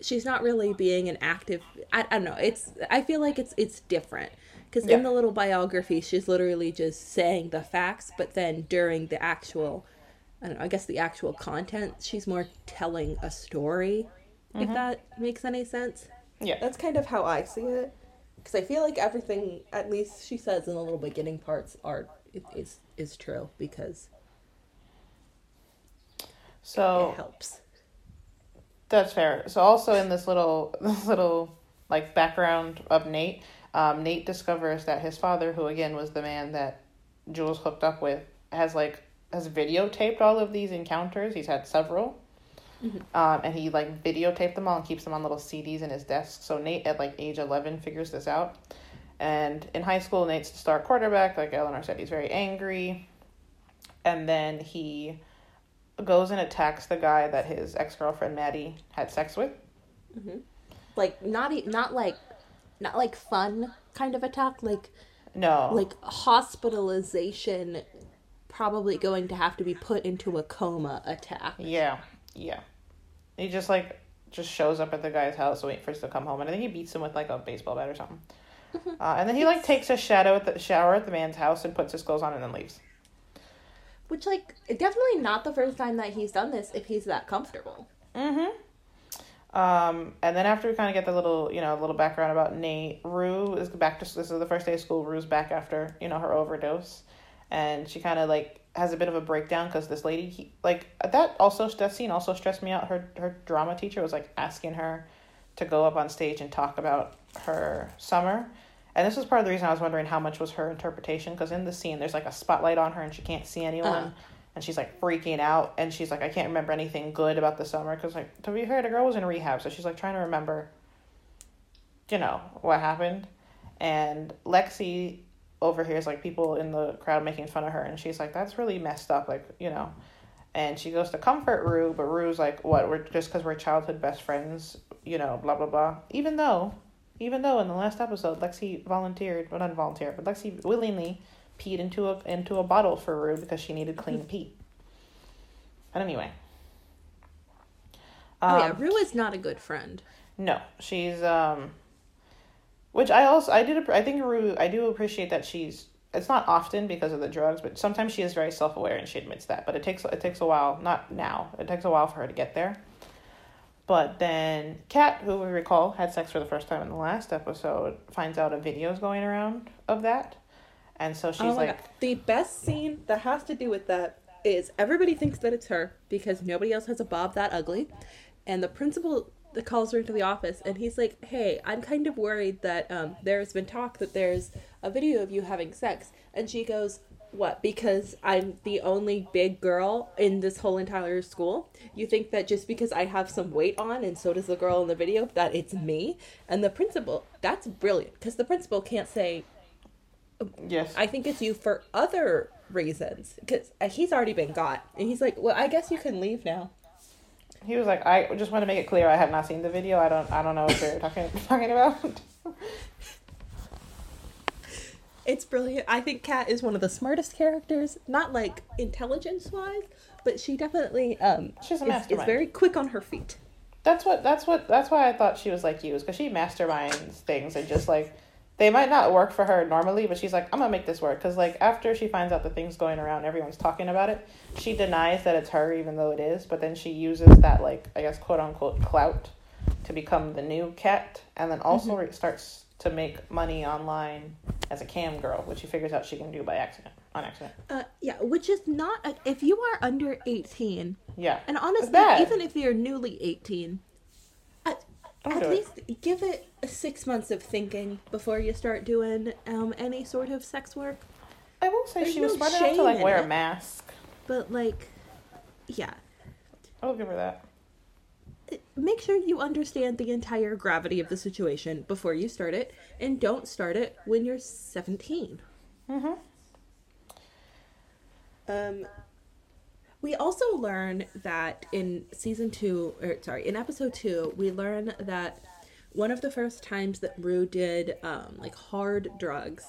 she's not really being an active. I, I don't know. It's I feel like it's it's different because Yeah. in the little biography she's literally just saying the facts, but then during the actual. I don't know, I guess the actual content, she's more telling a story, if that makes any sense. yeah, That's kind of how I see it. Because I feel like everything, at least she says in the little beginning parts, are is is true because so it helps. That's fair. So also in this little this little like background of Nate, um, Nate discovers that his father, who again was the man that Jules hooked up with, has like has videotaped all of these encounters. He's had several. Um, and he like videotaped them all and keeps them on little CDs in his desk. So Nate at like age eleven figures this out. And in high school, Nate's the star quarterback. Like Eleanor said, he's very angry. And then he goes and attacks the guy that his ex girlfriend Maddie had sex with. Like not not like not like fun kind of attack, like No, like hospitalization probably going to have to be put into a coma attack. yeah, yeah. He just like just shows up at the guy's house waiting for us to come home, and I think he beats him with like a baseball bat or something. Uh, and then he like takes a shadow at the shower at the man's house and puts his clothes on and then leaves. Which like definitely not the first time that he's done this if he's that comfortable. Mm-hmm. Um, and then after we kind of get the little, you know, a little background about Nate, Rue is back to this is the first day of school. Rue's back after you know her overdose, and she kind of like has a bit of a breakdown because this lady, he, like that also that scene also stressed me out. Her her drama teacher was like asking her to go up on stage and talk about her summer. And this was part of the reason I was wondering how much was her interpretation because in the scene there's like a spotlight on her and she can't see anyone Uh. and she's like freaking out and she's like i can't remember anything good about the summer because like to be fair the girl was in rehab so she's like trying to remember you know what happened and lexi overhears like people in the crowd making fun of her and she's like that's really messed up like you know and she goes to comfort rue but rue's like what we're just because we're childhood best friends you know blah blah blah even though even though in the last episode lexi volunteered well not volunteered but lexi willingly peed into a into a bottle for Rue because she needed clean pee. But anyway. oh yeah, Um, Rue is not a good friend. No, she's um which I also I did I think Rue I do appreciate that she's it's not often because of the drugs, but sometimes she is very self aware and she admits that. But it takes it takes a while, not now. It takes a while for her to get there. But then Kat, who we recall had sex for the first time in the last episode, finds out a video's going around of that. And so she's oh like god. The best scene that has to do with that is everybody thinks that it's her because nobody else has a bob that ugly. And the principal that calls her into the office and he's like, Hey, I'm kind of worried that um, there's been talk that there's a video of you having sex. And she goes, What? Because I'm the only big girl in this whole entire school? You think that just because I have some weight on and so does the girl in the video, that it's me? And the principal, that's brilliant because the principal can't say, Yes. I think it's you for other reasons because he's already been got, and he's like, "Well, I guess you can leave now." He was like, I just want to make it clear I have not seen the video. I don't I don't know what they're talking talking about. It's brilliant. I think Kat is one of the smartest characters, not like intelligence wise, but she definitely um She's a is, is very quick on her feet. That's what that's what that's why I thought she was like you, is because she masterminds things and just like they might not work for her normally, but she's like, I'm gonna make this work. Because like after she finds out the things going around, everyone's talking about it. She denies that it's her, even though it is. But then she uses that like I guess quote unquote clout to become the new cat, and then also re- starts to make money online as a cam girl, which she figures out she can do by accident on accident. Uh, yeah, which is not a, if you are under eighteen, Yeah, and honestly, even if you're newly eighteen, at, Don't at do it. least give it six months of thinking before you start doing um any sort of sex work. I will say There's she was no smart enough to like wear it. a mask. But like, yeah, I'll give her that. make sure you understand the entire gravity of the situation before you start it, and don't start it when you're seventeen. Mm-hmm. Um, we also learn that in season two, or sorry, in episode two, we learn that one of the first times that Rue did um, like hard drugs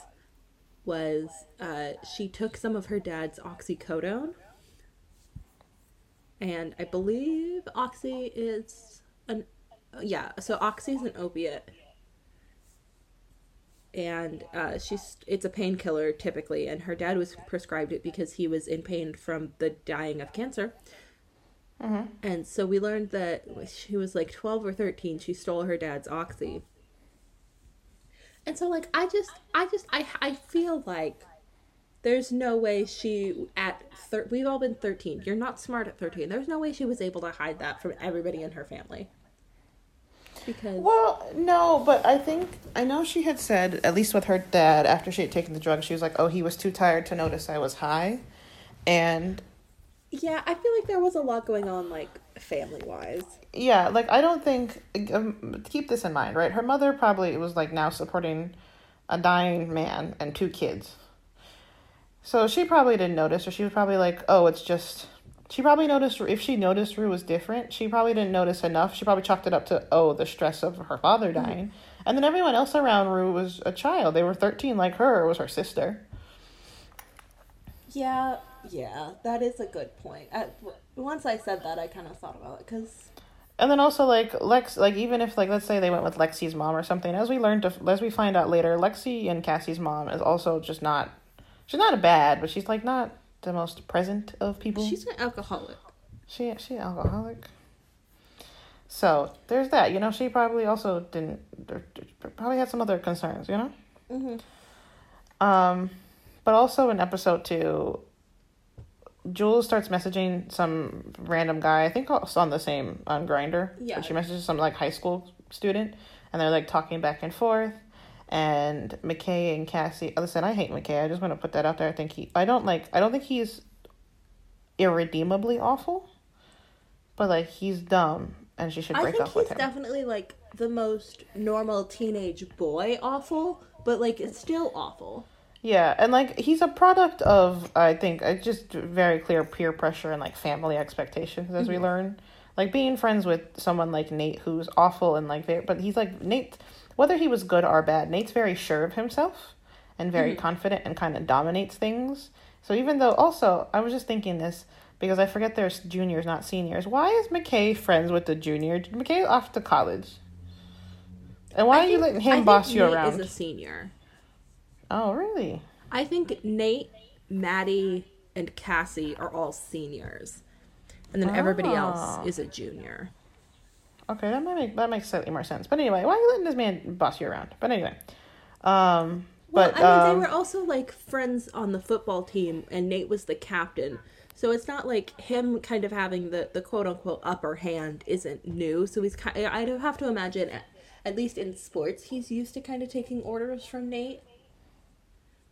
was uh, she took some of her dad's oxycodone, and I believe oxy is an yeah, so oxy is an opiate. And uh, she's it's a painkiller typically, and her dad was prescribed it because he was in pain from the dying of cancer. Mm-hmm. And so we learned that she was like 12 or 13, she stole her dad's oxy. And so like I just I just I I feel like there's no way she at thir- we've all been 13. You're not smart at 13. There's no way she was able to hide that from everybody in her family. Because Well, no, but I think I know she had said at least with her dad after she had taken the drug, she was like, "Oh, he was too tired to notice I was high," and yeah, I feel like there was a lot going on like family-wise. yeah, like I don't think um, keep this in mind, right? Her mother probably was like now supporting a dying man and two kids, so she probably didn't notice, or she was probably like, "Oh, it's just she probably noticed if she noticed Rue was different, she probably didn't notice enough. She probably chalked it up to oh the stress of her father Mm-hmm. dying, and then everyone else around Rue was a child. They were thirteen like her. Was her sister. Yeah, yeah, that is a good point. At, once I said that, I kind of thought about it because And then also like Lex, like even if like let's say they went with Lexi's mom or something, as we learned to as we find out later, Lexi and Cassie's mom is also just not. She's not a bad, but she's like not the most present of people. she's an alcoholic. She she alcoholic. So there's that. You know, she probably also didn't probably had some other concerns. You know. Mm-hmm. Um, but also in episode two, Jules starts messaging some random guy. I think also on the same on Grindr. Yeah. She messages some like high school student, and they're like talking back and forth. And McKay and Cassie. Listen, I hate McKay. I just want to put that out there. I think he. I don't like. I don't think he's irredeemably awful, but like he's dumb, and she should break up with him. he's him. definitely like the most normal teenage boy awful, but like it's still awful. Yeah, and like he's a product of I think uh, just very clear peer pressure and like family expectations as we learn. Like being friends with someone like Nate who's awful and like very but he's like Nate whether he was good or bad, Nate's very sure of himself and very mm-hmm. confident and kind of dominates things. So even though also I was just thinking this because I forget there's juniors not seniors. Why is McKay friends with the junior? McKay off to college. And why I are you letting I him think boss you Nate around? Is a senior. Oh, really? I think Nate, Maddie, and Cassie are all seniors, and then everybody Oh. else is a junior. Okay, that might make that makes slightly more sense. But anyway, why are you letting this man boss you around? But anyway, um, Well, but I mean, um, they were also like friends on the football team, and Nate was the captain. So it's not like him kind of having the, the quote unquote upper hand isn't new. So he's kind. I do have to imagine, at, at least in sports, he's used to kind of taking orders from Nate.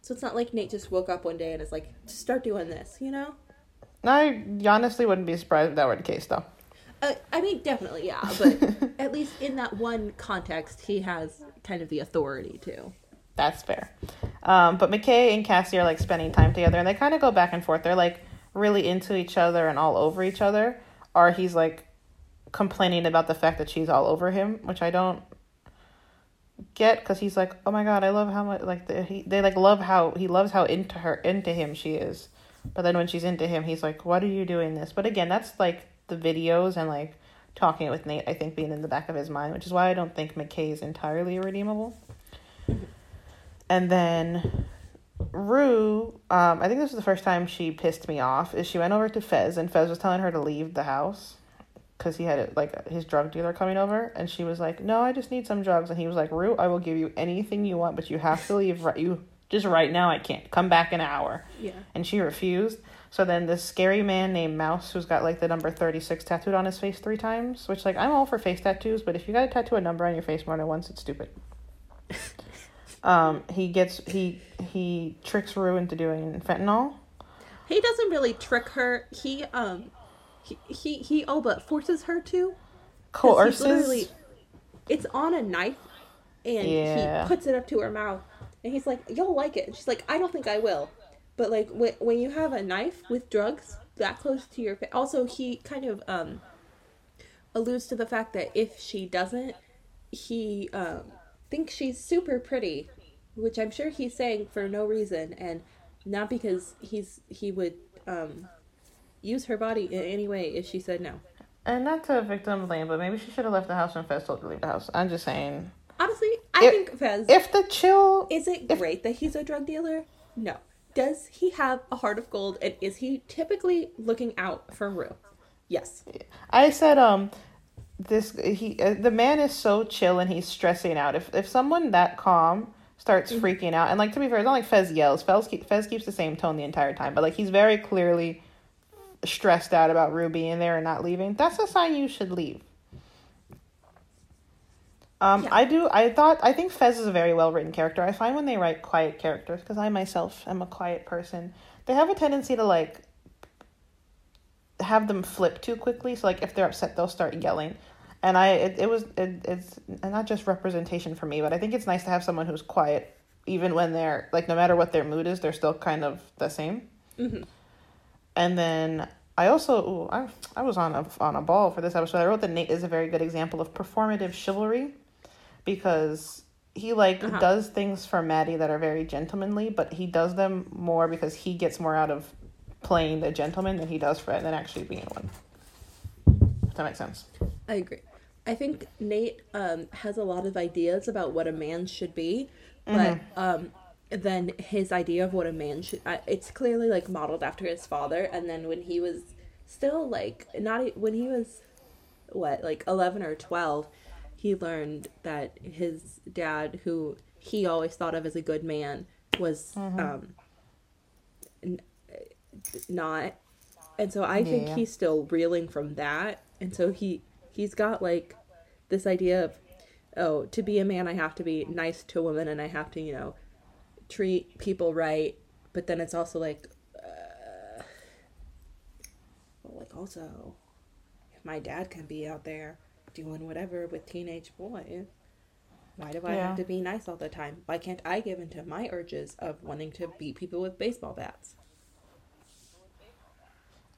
So it's not like Nate just woke up one day and is like, "Just start doing this," you know. I honestly wouldn't be surprised if that were the case, though. Uh, I mean, definitely, yeah. But at least in that one context, he has kind of the authority to. That's fair. Um, but McKay and Cassie are like spending time together, and they kind of go back and forth. They're like really into each other and all over each other, or he's like complaining about the fact that she's all over him, which I don't get because he's like, oh my god, I love how much like the, he they like love how he loves how into her into him she is, but then when she's into him, he's like, what are you doing this? But again, that's like the videos and like talking it with Nate. I think being in the back of his mind, which is why I don't think McKay is entirely irredeemable. And then Rue, um, I think this was the first time she pissed me off. Is she went over to Fez and Fez was telling her to leave the house because he had like his drug dealer coming over, and she was like, "No, I just need some drugs." And he was like, "Rue, I will give you anything you want, but you have to leave right you just right now. I can't come back in an hour." Yeah. And she refused. So then this scary man named Mouse, who's got like the number thirty six tattooed on his face three times, which like I'm all for face tattoos, but if you got to tattoo a number on your face more than once, it's stupid. um, he gets he he tricks Rue into doing fentanyl. He doesn't really trick her. He um he he, he oh but forces her to Coerces. It's on a knife and Yeah. he puts it up to her mouth and he's like, You'll like it. And she's like, I don't think I will. But like when when you have a knife with drugs that close to your face also he kind of um alludes to the fact that if she doesn't, he um thinks she's super pretty, which I'm sure he's saying for no reason and not because he's he would um use her body in any way if she said no. And not to victim blame, but maybe she should have left the house when Fez told her to leave the house. I'm just saying. Honestly, I If- think Fez If the chill is it if- great that he's a drug dealer? No. Does he have a heart of gold and is he typically looking out for Rue? Yes. I said, um, this he uh, the man is so chill and he's stressing out. If if someone that calm starts freaking out, and like to be fair, it's not like Fez yells. Fez keep, Fez keeps the same tone the entire time, but like he's very clearly stressed out about Rue being there and not leaving. That's a sign you should leave. Um, Yeah. I do. I thought. I think Fez is a very well written character. I find when they write quiet characters, because I myself am a quiet person, they have a tendency to like have them flip too quickly. So like if they're upset, they'll start yelling. And I, it, it was, it, it's not just representation for me, but I think it's nice to have someone who's quiet, even when they're like, no matter what their mood is, they're still kind of the same. Mhm. And then I also ooh, I I was on a on a ball for this episode. I wrote that Nate is a very good example of performative chivalry because he like Uh-huh. does things for Maddie that are very gentlemanly, but he does them more because he gets more out of playing the gentleman than he does for it than actually being one. If that makes sense. I agree. I think Nate um, has a lot of ideas about what a man should be, but um, then his idea of what a man should uh, it's clearly like modeled after his father. And then when he was still like not when he was what like eleven or twelve, he learned that his dad, who he always thought of as a good man, was um, n- not. And so i think he's still reeling from that. And so he he's got like this idea of oh to be a man i have to be nice to women and i have to you know treat people right. But then it's also like uh, well, like also if my dad can be out there doing whatever with teenage boys why do i Yeah. have to be nice all the time why can't i give into my urges of wanting to beat people with baseball bats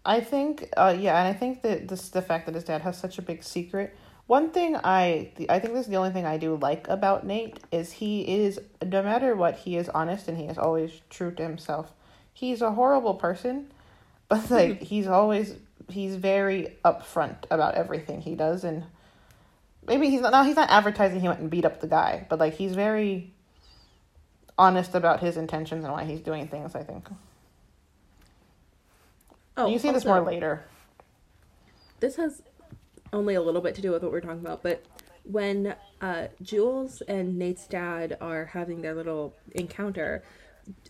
I think, uh, yeah, and I think that this the fact that his dad has such a big secret. One thing I, I think this is the only thing I do like about Nate is he is no matter what he is honest and he is always true to himself. He's a horrible person, but like he's always he's very upfront about everything he does and maybe he's not no, he's not advertising he went and beat up the guy, but like he's very honest about his intentions and why he's doing things. I think. oh you see this more later. this has only a little bit to do with what we're talking about, but when uh, Jules and Nate's dad are having their little encounter,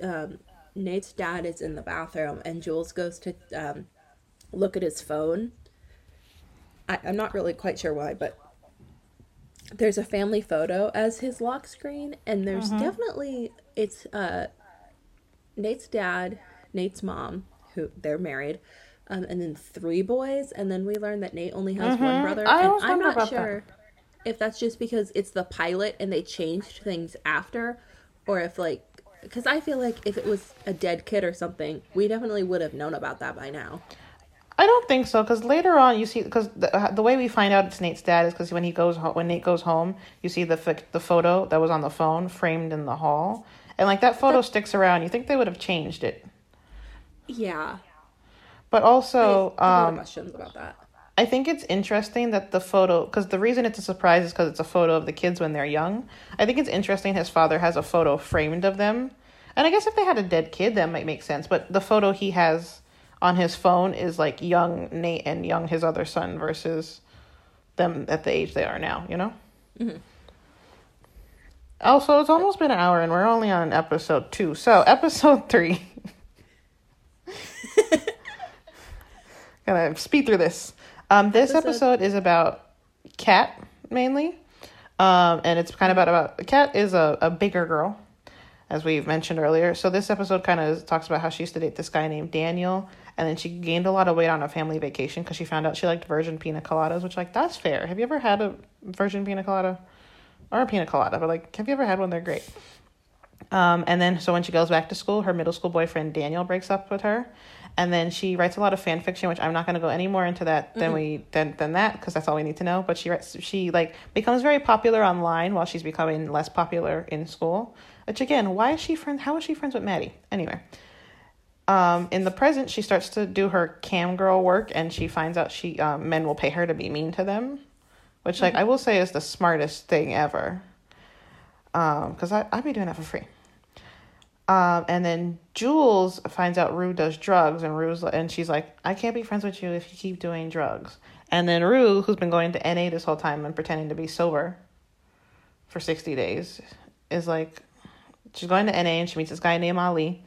um, Nate's dad is in the bathroom and Jules goes to um, look at his phone. I, I'm not really quite sure why, but there's a family photo as his lock screen, and there's definitely it's uh, Nate's dad, Nate's mom, who they're married, um, and then three boys, and then we learn that Nate only has one brother, I and I'm not about that. sure if that's just because it's the pilot and they changed things after, or if like because I feel like if it was a dead kid or something, we definitely would have known about that by now. I don't think so because later on you see because the, uh, the way we find out it's Nate's dad is because when he goes ho- when Nate goes home you see the the photo that was on the phone framed in the hall. And like that photo sticks around. You think they would have changed it. Yeah, but also I have a lot of um questions about that. I think it's interesting that the photo because the reason it's a surprise is because it's a photo of the kids when they're young. I think it's interesting his father has a photo framed of them. And I guess if they had a dead kid that might make sense. But the photo he has on his phone is like young Nate and young his other son versus them at the age they are now, you know? Also, it's almost been an hour and we're only on episode two. So, episode three. Gonna speed through this. Um, this Episode- episode is about Kat mainly. Um, and it's kind of about, about Kat is a, a bigger girl, as we've mentioned earlier. So this episode kind of talks about how she used to date this guy named Daniel, and then she gained a lot of weight on a family vacation because she found out she liked virgin pina coladas, which like that's fair. Have you ever had a virgin pina colada or a pina colada? But like, have you ever had one? They're great. Um, and then so when she goes back to school, her middle school boyfriend Daniel breaks up with her, and then she writes a lot of fan fiction, which I'm not going to go any more into that than we than than that because that's all we need to know. But she writes she like becomes very popular online while she's becoming less popular in school. Which again, why is she friends? How is she friends with Maddie? Anyway, um, in the present, she starts to do her cam girl work, and she finds out she um, men will pay her to be mean to them, which like I will say is the smartest thing ever. Um, because I I'd be doing that for free. Um, and then Jules finds out Rue does drugs, and Rue's and she's like, I can't be friends with you if you keep doing drugs. And then Rue, who's been going to NA this whole time and pretending to be sober for sixty days, is like, she's going to NA and she meets this guy named Ali,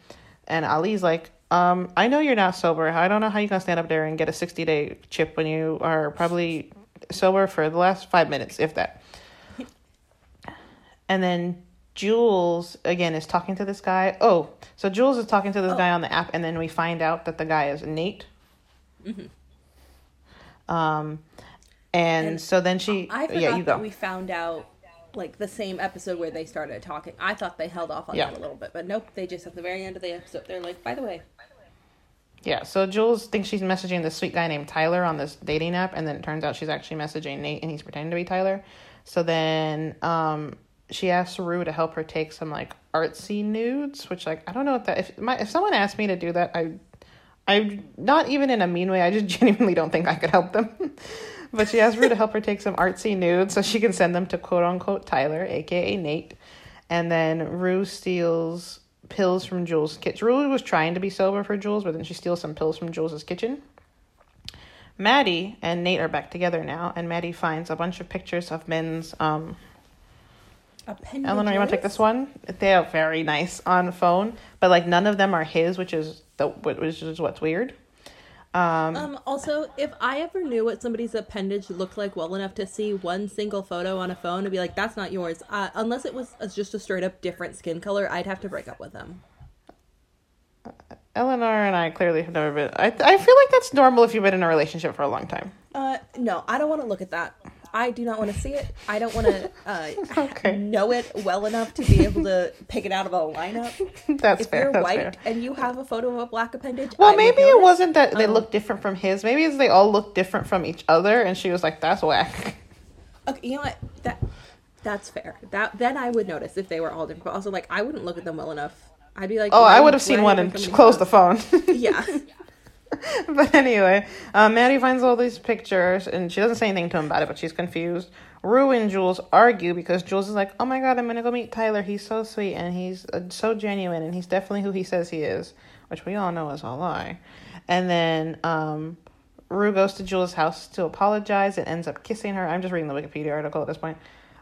and Ali's like, um, I know you're not sober. I don't know how you can stand up there and get a sixty day chip when you are probably sober for the last five minutes, if that. And then Jules again is talking to this guy. Oh, so Jules is talking to this guy on the app, and then we find out that the guy is Nate. Um, and, And so then she, I forgot yeah, you that go. we found out like the same episode where they started talking. I thought they held off on Yeah. that a little bit, but nope. They just at the very end of the episode, they're like, "By the way, Yeah, so Jules thinks she's messaging this sweet guy named Tyler on this dating app, and then it turns out she's actually messaging Nate, and he's pretending to be Tyler. So then, um, she asks Rue to help her take some like artsy nudes, which like I don't know what that if my if someone asked me to do that, I, I not even in a mean way. I just genuinely don't think I could help them. but she asked Rue to help her take some artsy nudes so she can send them to quote unquote Tyler, aka Nate, and then Rue steals pills from Jules' kitchen. Rue was trying to be sober for Jules, but then she steals some pills from Jules' kitchen. Maddie and Nate are back together now, and Maddie finds a bunch of pictures of men's. Um, Appendages? Eleanor, you want to take this one? They are very nice on phone, but like none of them are his, which is the which is what's weird. Um, Um, also, if I ever knew what somebody's appendage looked like well enough to see one single photo on a phone and be like, that's not yours, uh, unless it was uh, just a straight up different skin color, I'd have to break up with them. Eleanor and I clearly have never been. I I feel like that's normal if you've been in a relationship for a long time. Uh, no, I don't want to look at that. I do not want to see it. I don't want to uh, Okay. know it well enough to be able to pick it out of a lineup. That's If fair. you're that's white fair. and you have a photo of a black appendage, Well, would maybe it wasn't that they Um, look different from his. Maybe it's they all look different from each other, and she was like, "That's whack." Okay, you know what? That that's fair. That then I would notice if they were all different. But also, like, I wouldn't look at them well enough. I'd be like, Oh, I would have seen one and there so many closed the phone. Yeah. but anyway, uh, Maddie finds all these pictures and she doesn't say anything to him about it, but she's confused. Rue and Jules argue because Jules is like, "Oh my god, I'm gonna go meet Tyler. He's so sweet and he's uh, so genuine and he's definitely who he says he is," which we all know is a lie. And then um, Rue goes to Jules' house to apologize and ends up kissing her. I'm just reading the Wikipedia article at this point.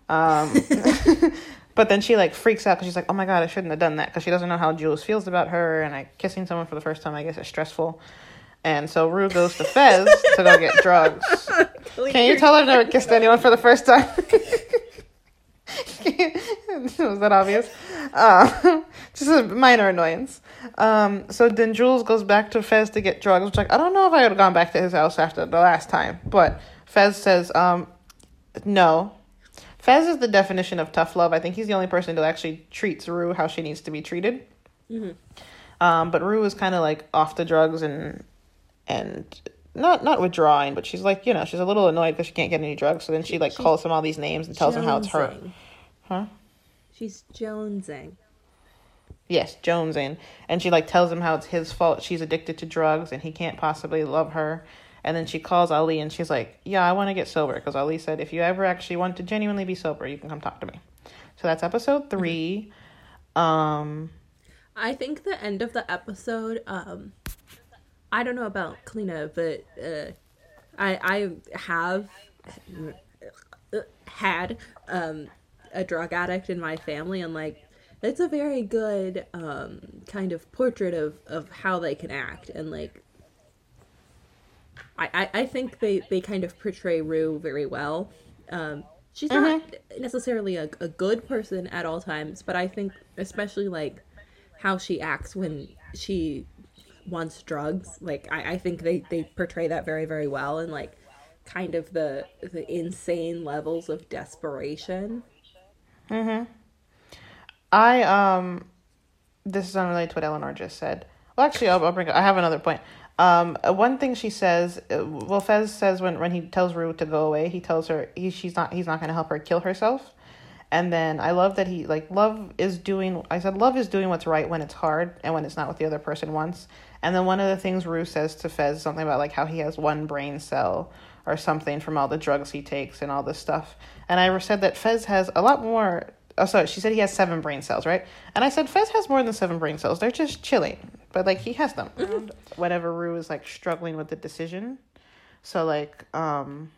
Um, but then she like freaks out because she's like, "Oh my god, I shouldn't have done that," because she doesn't know how Jules feels about her and like kissing someone for the first time. I guess is stressful. And so Rue goes to Fez to go get drugs. Can you tell I've never kissed anyone for the first time? Was that obvious? Uh, just a minor annoyance. Um, so then Jules goes back to Fez to get drugs, which like I don't know if I would have gone back to his house after the last time, but Fez says um, no. Fez is the definition of tough love. I think he's the only person who actually treats Rue how she needs to be treated. Um, but Rue is kind of like off the drugs and and not not withdrawing, but she's like you know she's a little annoyed because she can't get any drugs. So then she like She's calls him all these names and tells him how it's her. Huh? She's jonesing. Yes, jonesing, and she like tells him how it's his fault. She's addicted to drugs and he can't possibly love her. And then she calls Ali and she's like, "Yeah, I want to get sober because Ali said if you ever actually want to genuinely be sober, you can come talk to me." So that's episode 3 Um, I think the end of the episode, um, I don't know about Kalina, but uh, I I have had um, a drug addict in my family, and like it's a very good um, kind of portrait of of how they can act, and like I I, I think they they kind of portray Rue very well. Um, she's not necessarily a, a good person at all times, but I think especially like how she acts when she wants drugs. Like I, I think they, they portray that very, very well and like kind of the the insane levels of desperation. Mm-hmm. I um, this is unrelated to what Eleanor just said. Well, actually, I'll, I'll bring. I have another point. Um, uh, one thing she says. uh, Well, Fez says when when he tells Rue to go away, he tells her he she's not he's not going to help her kill herself. And then I love that he like love is doing. I said love is doing what's right when it's hard and when it's not what the other person wants. And then one of the things Rue says to Fez something about like how he has one brain cell or something from all the drugs he takes and all this stuff. And I said that Fez has a lot more. Oh, sorry. She said he has seven brain cells, right? And I said Fez has more than seven brain cells. They're just chilling, but like he has them. Whenever Rue is like struggling with the decision, so like um.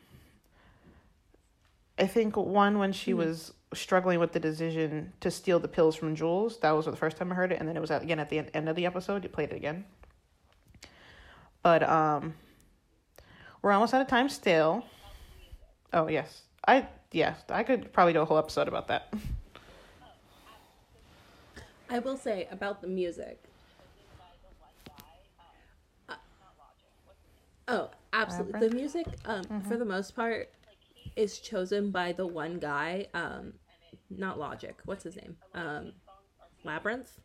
I think one when she was struggling with the decision to steal the pills from Jules. That was the first time I heard it, and then it was at, again at the end of the episode. You played it again. But um, we're almost out of time still. Oh yes, I yeah I could probably do a whole episode about that. I will say about the music. Uh, Oh, absolutely. The music, um, for the most part, is chosen by the one guy. Um, not Logic. What's his name? Um, Labrinth.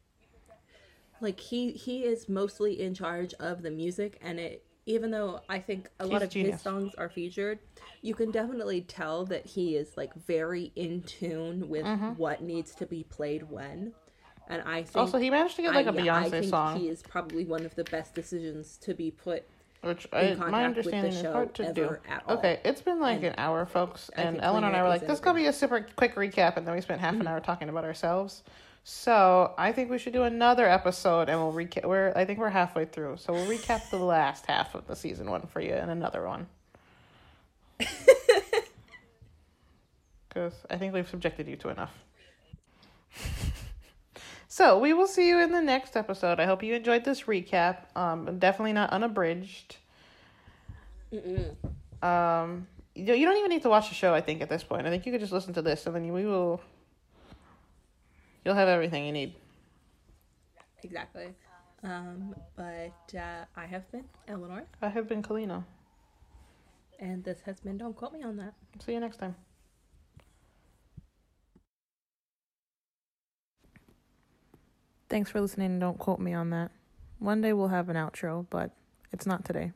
like he he is mostly in charge of the music and it even though I think a lot He's of genius. his songs are featured, you can definitely tell that he is like very in tune with Mm-hmm. what needs to be played when. And I think Also, he managed to get like a a Beyonce think song, He is probably one of the best decisions to be put. Which I, my understanding is hard to do. Okay, it's been like And an hour, folks, and Eleanor and I were like, "This is gonna be a super quick recap," and then we spent half an hour talking about ourselves. So I think we should do another episode, and we'll recap. We're I think we're halfway through, so we'll recap the last half of the season one for you, and another one. Because I think we've subjected you to enough. So we will see you in the next episode. I hope you enjoyed this recap. Um, definitely not unabridged. Um, you you don't even need to watch the show. I think at this point, I think you could just listen to this, and then we will. You'll have everything you need. Exactly. Um, but uh, I have been Eleanor, I have been Kalina. and this has been Don't Quote Me on That. See you next time. Thanks for listening. Don't quote me on that. One day we'll have an outro, but it's not today.